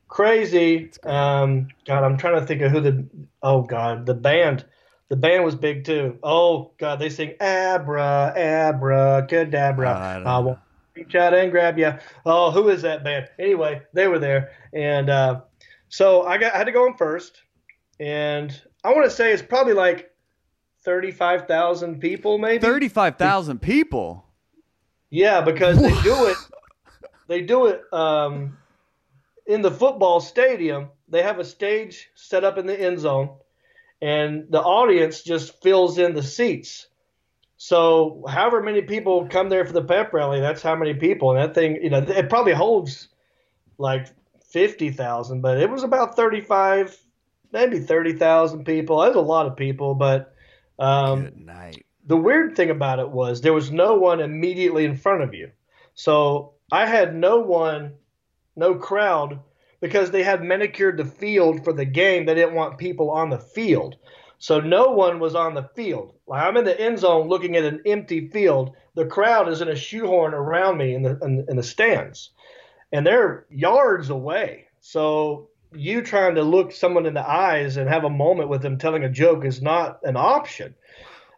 crazy. Um, God, I'm trying to think of who the oh God, the band, the band was big too. Oh God, they sing Abra, Abra, Cadabra. I I will reach out and grab you. Oh, who is that band? Anyway, they were there, and uh, so I got I had to go in first, and I want to say it's probably like thirty-five thousand people, maybe. Thirty-five thousand people. Yeah, because they do it. They do it um, in the football stadium. They have a stage set up in the end zone, and the audience just fills in the seats. So, however many people come there for the pep rally, that's how many people. And that thing, you know, it probably holds like fifty thousand, but it was about thirty-five, maybe thirty thousand people. That was a lot of people, but. Um, Good night. the weird thing about it was there was no one immediately in front of you. So I had no one, no crowd, because they had manicured the field for the game. They didn't want people on the field. So no one was on the field. Like I'm in the end zone looking at an empty field. The crowd is in a shoehorn around me in the in, in the stands, and they're yards away. So you trying to look someone in the eyes and have a moment with them telling a joke is not an option.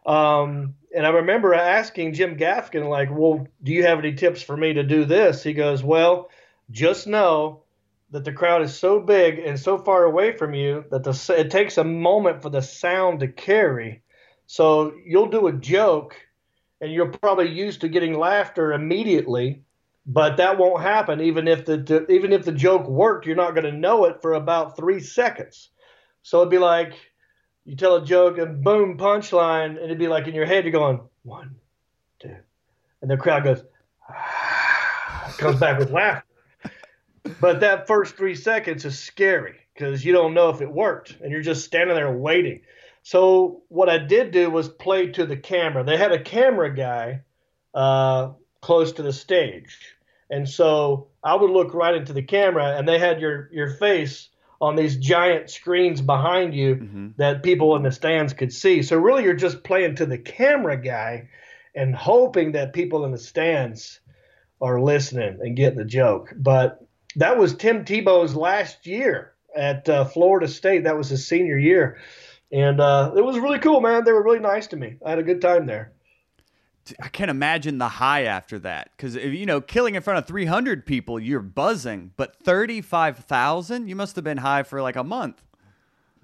Um, and I remember asking Jim Gaffigan, like, well, do you have any tips for me to do this? He goes, well, just know that the crowd is so big and so far away from you that the it takes a moment for the sound to carry. So you'll do a joke, and you're probably used to getting laughter immediately, but that won't happen even if the even if the joke worked. You're not going to know it for about three seconds. So it'd be like you tell a joke and boom punchline, and it'd be like in your head you're going one, two, and the crowd goes comes back with laughter. But that first three seconds is scary because you don't know if it worked and you're just standing there waiting. So what I did do was play to the camera. They had a camera guy uh, close to the stage, and so I would look right into the camera, and they had your your face on these giant screens behind you mm-hmm. that people in the stands could see. So really, you're just playing to the camera guy and hoping that people in the stands are listening and getting the joke. But that was Tim Tebow's last year at uh, Florida State. That was his senior year, and uh, it was really cool, man. They were really nice to me. I had a good time there. I can't imagine the high after that because you know, killing in front of 300 people, you're buzzing, but 35,000, you must have been high for like a month.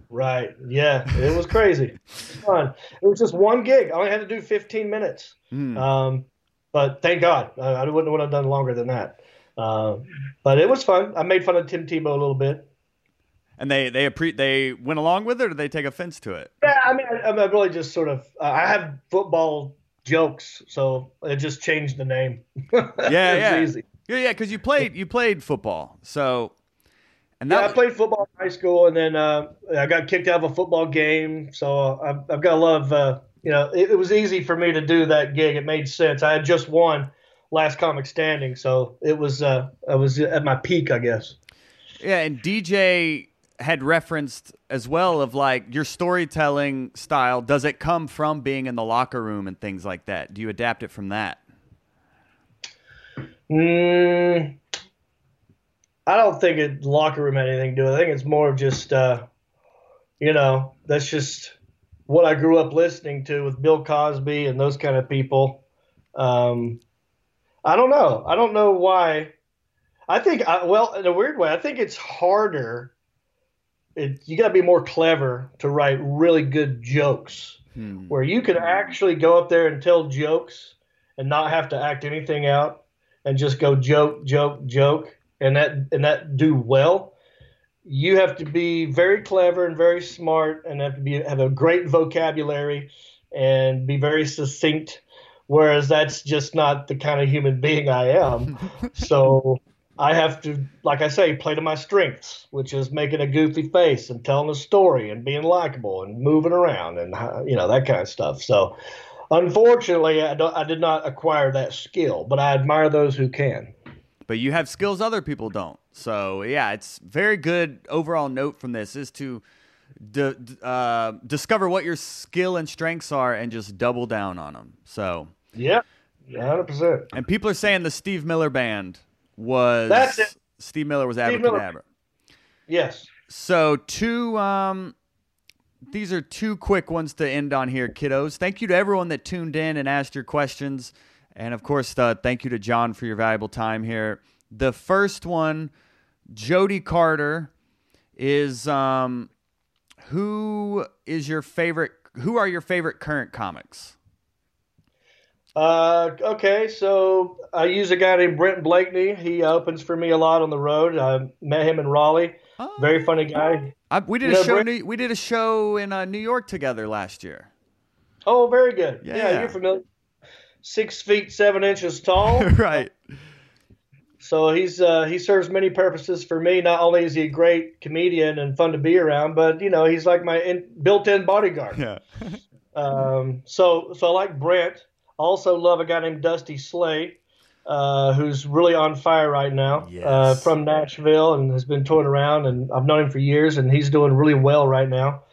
Right. Yeah, it was crazy. it, was fun. It was just one gig. I only had to do 15 minutes. Mm. Um, but thank God, I, I wouldn't would have done longer than that. Uh, but it was fun. I made fun of Tim Tebow a little bit. And they they appre- they went along with it, or did they take offense to it? Yeah, I mean, I, I really just sort of uh, I have football jokes, so it just changed the name. yeah, yeah, easy. yeah, yeah. Because you played you played football, so and that yeah, I played football in high school, and then uh, I got kicked out of a football game. So I've, I've got a lot of uh, you know, it, it was easy for me to do that gig. It made sense. I had just won last comic standing. So it was uh, I was at my peak, I guess. Yeah, and DJ had referenced as well of like your storytelling style. Does it come from being in the locker room and things like that? Do you adapt it from that? Mm, I don't think it locker room had anything to do. I think it's more of just, uh, you know, that's just what I grew up listening to with Bill Cosby and those kind of people. Um, I don't know. I don't know why. I think, well, in a weird way, I think it's harder. It, you got to be more clever to write really good jokes, hmm. where you can actually go up there and tell jokes and not have to act anything out and just go joke, joke, joke, and that and that do well. You have to be very clever and very smart, and have to be have a great vocabulary and be very succinct whereas that's just not the kind of human being I am. so I have to, like I say, play to my strengths, which is making a goofy face and telling a story and being likable and moving around and uh, you know that kind of stuff. So unfortunately, I, I did not acquire that skill, but I admire those who can. But you have skills other people don't. So yeah, it's very good overall note from this is to uh, discover what your skill and strengths are and just double down on them. So yeah, hundred percent. And people are saying the Steve Miller band was that's it. Steve Miller was Abracadabra. Yes. So two um these are two quick ones to end on here, kiddos. Thank you to everyone that tuned in and asked your questions. And of course, uh, thank you to John for your valuable time here. The first one, Jody Carter, is um, who is your favorite? Who are your favorite current comics? Uh, okay, so I use a guy named Brent Blakeney. He opens for me a lot on the road. I met him in Raleigh. Oh. Very funny guy. I, we did you a show. New, we did a show in uh, New York together last year. Oh, very good. Yeah, yeah you're familiar. Six feet seven inches tall. right. So he's uh, he serves many purposes for me. Not only is he a great comedian and fun to be around, but you know he's like my in, built-in bodyguard. Yeah. um, so so I like Brent. Also love a guy named Dusty Slay, uh, who's really on fire right now. Uh, yes. Uh, from Nashville and has been touring around, and I've known him for years, and he's doing really well right now.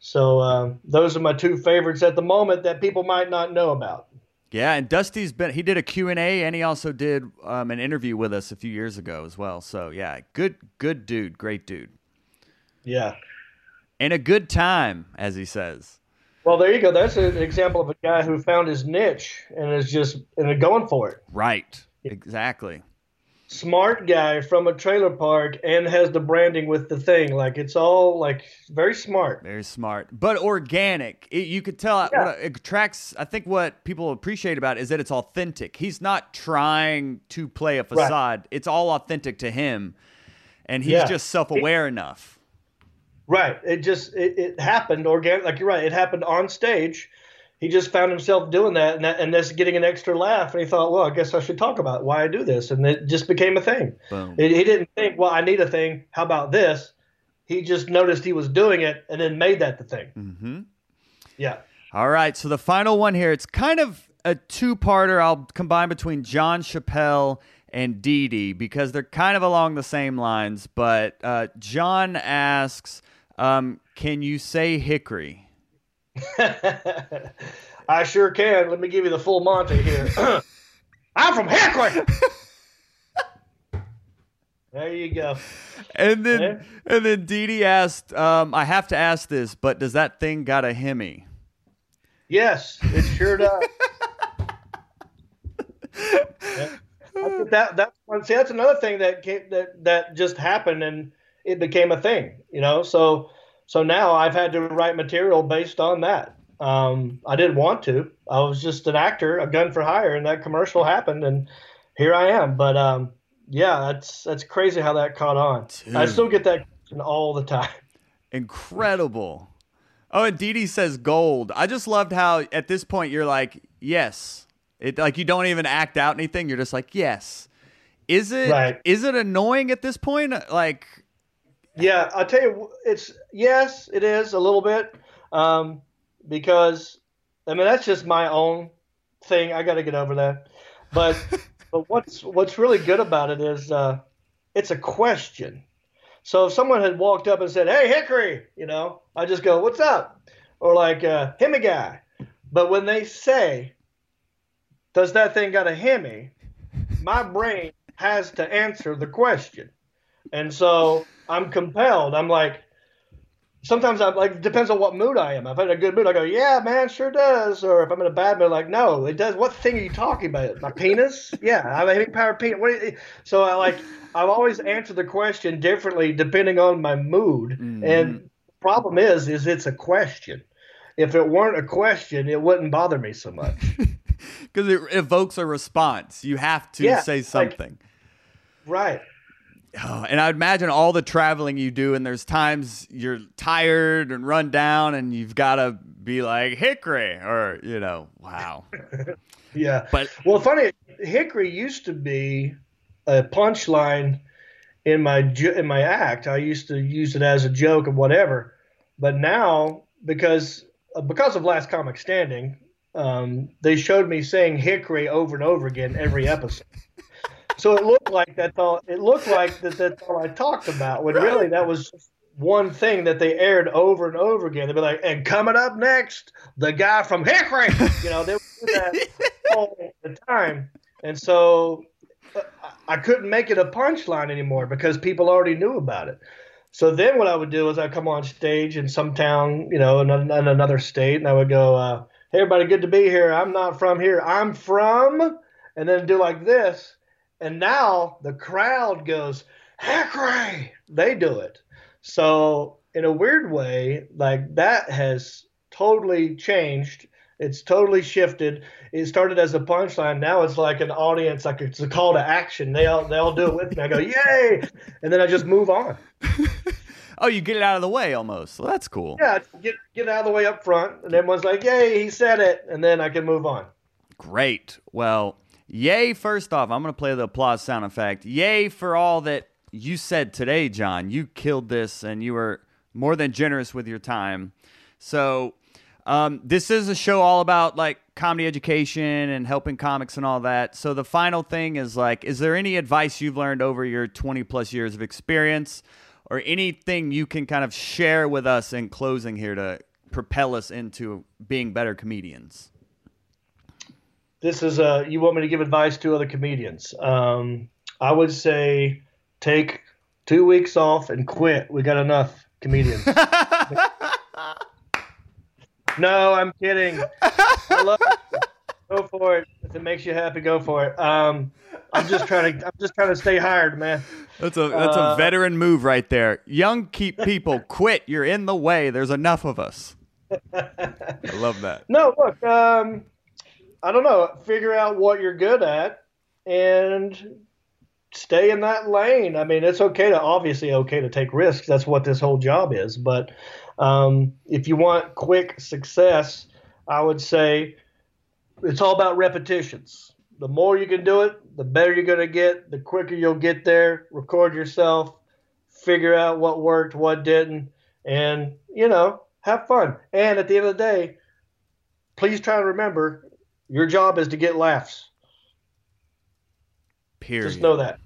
So um, those are my two favorites at the moment that people might not know about. Yeah, and Dusty's been he did a Q&A and he also did um, an interview with us a few years ago as well. So, yeah, good good dude, great dude. Yeah. And a good time, as he says. Well, there you go. That's an example of a guy who found his niche and is just and going for it. Right. Exactly smart guy from a trailer park and has the branding with the thing. Like it's all like very smart. Very smart, but organic. It, you could tell yeah. what it attracts. I think what people appreciate about it is that it's authentic. He's not trying to play a facade. Right. It's all authentic to him, and he's yeah. just self-aware it, enough. Right. It just it, it happened organic. Like you're right. It happened on stage he just found himself doing that and, that, and that's getting an extra laugh. And he thought, well, I guess I should talk about why I do this. And it just became a thing. It, he didn't think, well, I need a thing. How about this? He just noticed he was doing it and then made that the thing. Mm-hmm. Yeah. All right. So the final one here, it's kind of a two parter. I'll combine between John Chappelle and Dee Dee because they're kind of along the same lines. But uh, John asks, um, can you say hickory? I sure can. Let me give you the full Monty here. I'm from Hickory. there you go. And then yeah. and then Dee Dee asked, um, I have to ask this, but does that thing got a Hemi? Yes, it sure does. yeah. that that's one. See, that's another thing that came, that that just happened, and it became a thing. You know, so so now I've had to write material based on that. Um, I didn't want to. I was just an actor, a gun for hire, and that commercial happened, and here I am. But um, yeah, that's that's crazy how that caught on. Dude. I still get that all the time. Incredible. Oh, and Dee Dee says gold. I just loved how at this point you're like, yes. It like you don't even act out anything. You're just like, yes. Is it right. is it annoying at this point? Like yeah, I'll tell you, it's yes, it is a little bit, um, because I mean that's just my own thing. I got to get over that. But but what's what's really good about it is uh, it's a question. So if someone had walked up and said, "Hey, Hickory," you know, I just go, "What's up?" Or like, uh, "Hemi guy." But when they say, "Does that thing got a Hemi?" my brain has to answer the question, and so I'm compelled. I'm like, sometimes I'm like, depends on what mood I am. If I'm in a good mood, I go, yeah, man, sure does. Or if I'm in a bad mood, like, no, it does. What thing are you talking about? My penis? yeah, I have a heavy power penis. What so I like, I've always answered the question differently depending on my mood. Mm-hmm. And problem is, is it's a question. If it weren't a question, it wouldn't bother me so much. Because it evokes a response. You have to yeah, say something. Like, right. Oh, and I'd imagine all the traveling you do, and there's times you're tired and run down, and you've got to be like Hickory, or you know, wow. yeah, but well, funny, Hickory used to be a punchline in my in my act. I used to use it as a joke or whatever, but now because because of Last Comic Standing, um, they showed me saying Hickory over and over again every episode so it looked like that's all. It looked like that that's all I talked about. When really that was one thing that they aired over and over again. They'd be like, "And coming up next, the guy from Hickory." You know, they would do that all the time, and so uh, I couldn't make it a punchline anymore because people already knew about it. So then what I would do is I'd come on stage in some town, you know, in, in another state, and I would go, uh, "Hey, everybody, good to be here. I'm not from here. I'm from," and then do like this and now the crowd goes, Hickory! They do it. So, in a weird way, like that has totally changed. It's totally shifted. It started as a punchline. Now it's like an audience, like it's a call to action. They all they all do it with me. I go, yay! And then I just move on. oh, you get it out of the way almost. Well, that's cool. Yeah, get get out of the way up front, and everyone's like, "Yay, he said it!" And then I can move on. Great. Well, Yay, first off, I'm going to play the applause sound effect. Yay for all that you said today, John. You killed this and you were more than generous with your time. So, um, this is a show all about like comedy education and helping comics and all that. So, the final thing is like, is there any advice you've learned over your 20 plus years of experience or anything you can kind of share with us in closing here to propel us into being better comedians? This is uh, you want me to give advice to other comedians? Um, I would say take two weeks off and quit. We got enough comedians. no, I'm kidding. I love. Go for it. If it makes you happy, go for it. Um, I'm just trying to. I'm just trying to stay hired, man. That's a that's a Uh, veteran move right there. Young keep people quit. You're in the way. There's enough of us. I love that. No, look. Um, I don't know. Figure out what you're good at and stay in that lane. I mean, it's okay to obviously okay to take risks. That's what this whole job is. But um, if you want quick success, I would say it's all about repetitions. The more you can do it, the better you're going to get. The quicker you'll get there. Record yourself, figure out what worked, what didn't, and you know, have fun. And at the end of the day, please try to remember your job is to get laughs. Period. Just know that.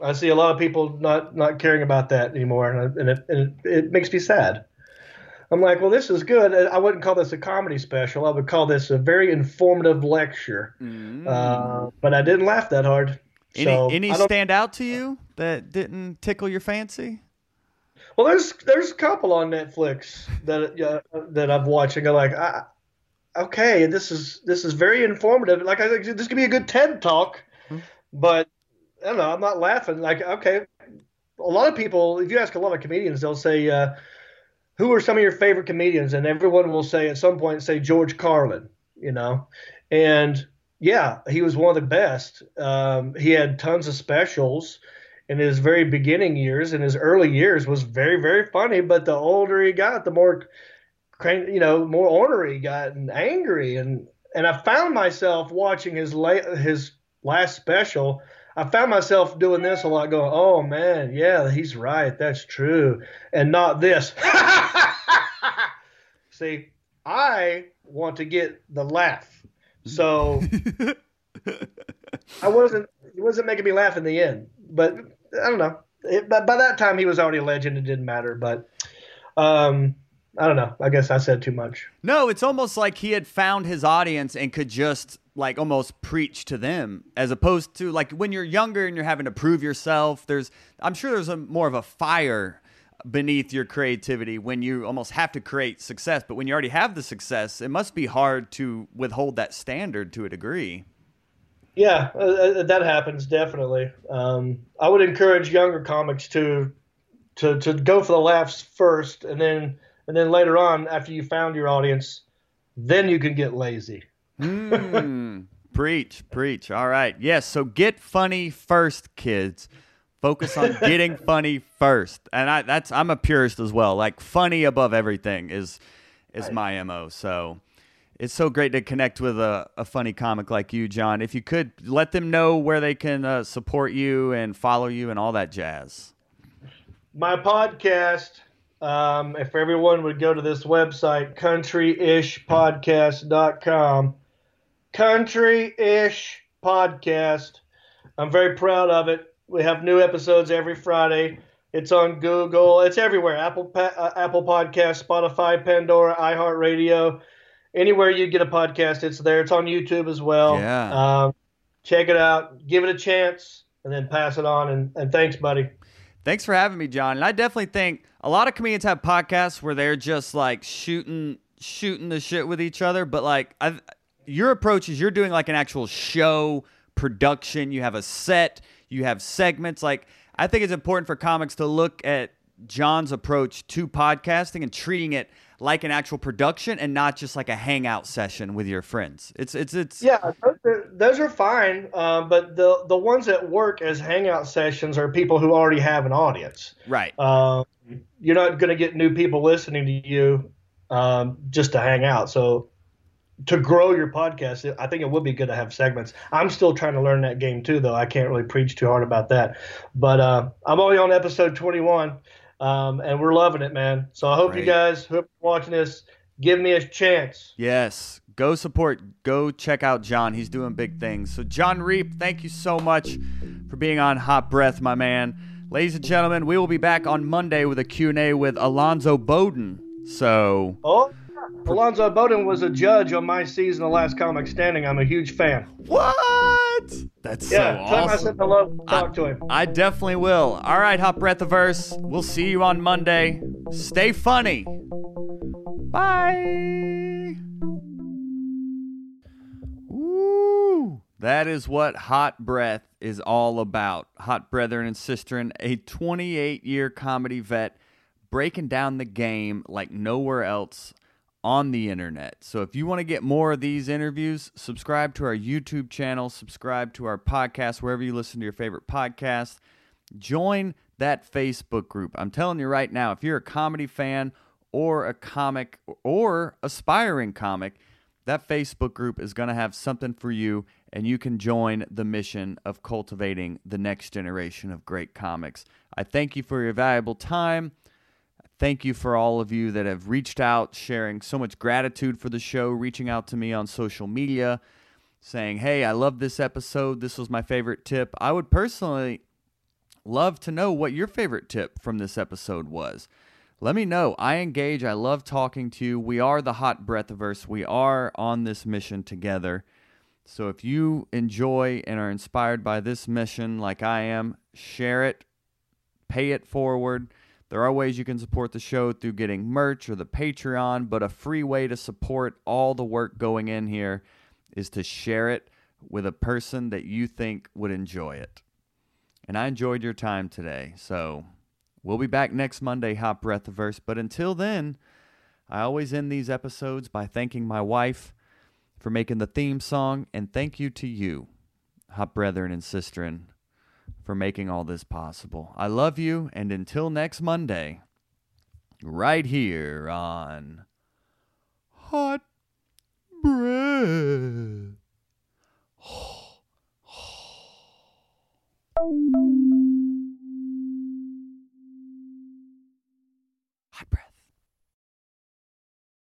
I see a lot of people not not caring about that anymore, and, and, it, and it, it makes me sad. I'm like, well, this is good. I wouldn't call this a comedy special. I would call this a very informative lecture. Uh, but I didn't laugh that hard. Any so any stand out to you that didn't tickle your fancy? Well, there's there's a couple on Netflix that uh, that I've watched and go like, I, okay, this is this is very informative. Like I think this could be a good TED talk, but I don't know. I'm not laughing. Like okay, a lot of people, if you ask a lot of comedians, they'll say, uh, "Who are some of your favorite comedians?" And everyone will say at some point say George Carlin, you know, and yeah, he was one of the best. Um, he had tons of specials in his very beginning years, in his early years, was very, very funny. But the older he got, the more, you know, more ornery he got and angry. And and I found myself watching his la- his last special. I found myself doing this a lot, going, "Oh man, yeah, he's right, that's true," and not this. See, I want to get the laugh, so I wasn't. He wasn't making me laugh in the end, but I don't know. It, by, by that time, he was already a legend. It didn't matter, but um, I don't know. I guess I said too much. No, it's almost like he had found his audience and could just like almost preach to them as opposed to like when you're younger and you're having to prove yourself there's I'm sure there's a more of a fire beneath your creativity when you almost have to create success but when you already have the success it must be hard to withhold that standard to a degree. Yeah, uh, uh, that happens definitely. Um, I would encourage younger comics to to to go for the laughs first, and then and then later on, after you found your audience, then you can get lazy. Mm, preach, preach. All right. Yes. So get funny first, kids. Focus on getting funny first. And I that's I'm a purist as well. Like funny above everything is is my MO. So it's so great to connect with a, a funny comic like you, John. If you could let them know where they can uh, support you and follow you and all that jazz. my podcast um, if everyone would go to this website countryishpodcast.com country-ish podcast i'm very proud of it. We have new episodes every friday. It's on google. It's everywhere. Apple uh, apple podcast spotify pandora iheartradio. Anywhere you get a podcast it's there. It's on youtube as well. Yeah. um, check it out. Give it a chance and then pass it on. And, and thanks buddy Thanks for having me, John. And I definitely think a lot of comedians have podcasts where they're just like shooting shooting the shit with each other, but like i your approach is you're doing like an actual show production. You have a set, you have segments. Like I think it's important for comics to look at John's approach to podcasting and treating it like an actual production and not just like a hangout session with your friends. It's it's it's Yeah, those are, those are fine, um, but the the ones that work as hangout sessions are people who already have an audience. right. Um, you're not going to get new people listening to you um, just to hang out. So to grow your podcast, I think it would be good to have segments. I'm still trying to learn that game too, though. I can't really preach too hard about that. But uh, I'm only on episode 21, um, and we're loving it, man. So I hope you guys who are watching this give me a chance. Yes. Go support, go check out John. He's doing big things. So, John Reep, thank you so much for being on Hot Breath, my man. Ladies and gentlemen, we will be back on Monday with a Q&A with Alonzo Bowden. So, Oh, Alonzo Bowden was a judge on my season of Last Comic Standing. I'm a huge fan. What? That's Yeah, so tell him I said hello. Talk to him. I definitely will. All right, Hot Breathiverse. We'll see you on Monday. Stay funny. Bye. Woo. That is what Hot Breath is all about. Hot Brethren and Sistren, a 28 year comedy vet breaking down the game like nowhere else on the internet. So if you want to get more of these interviews, subscribe to our YouTube channel, subscribe to our podcast wherever you listen to your favorite podcast. Join that Facebook group. I'm telling you right now, if you're a comedy fan or a comic or aspiring comic, that Facebook group is going to have something for you, and you can join the mission of cultivating the next generation of great comics. I thank you for your valuable time. Thank you for all of you that have reached out, sharing so much gratitude for the show, reaching out to me on social media, saying, Hey, I love this episode. This was my favorite tip. I would personally love to know what your favorite tip from this episode was. Let me know. I engage. I love talking to you. We are the Hot Breathiverse. We are on this mission together. So if you enjoy and are inspired by this mission like I am, share it, pay it forward. There are ways you can support the show through getting merch or the Patreon, but a free way to support all the work going in here is to share it with a person that you think would enjoy it. And I enjoyed your time today. So we'll be back next Monday, Hot Breathiverse. But until then, I always end these episodes by thanking my wife for making the theme song, and thank you to you, Hot Brethren and Sistren, for making all this possible. I love you, and until next Monday, right here on Hot Breath.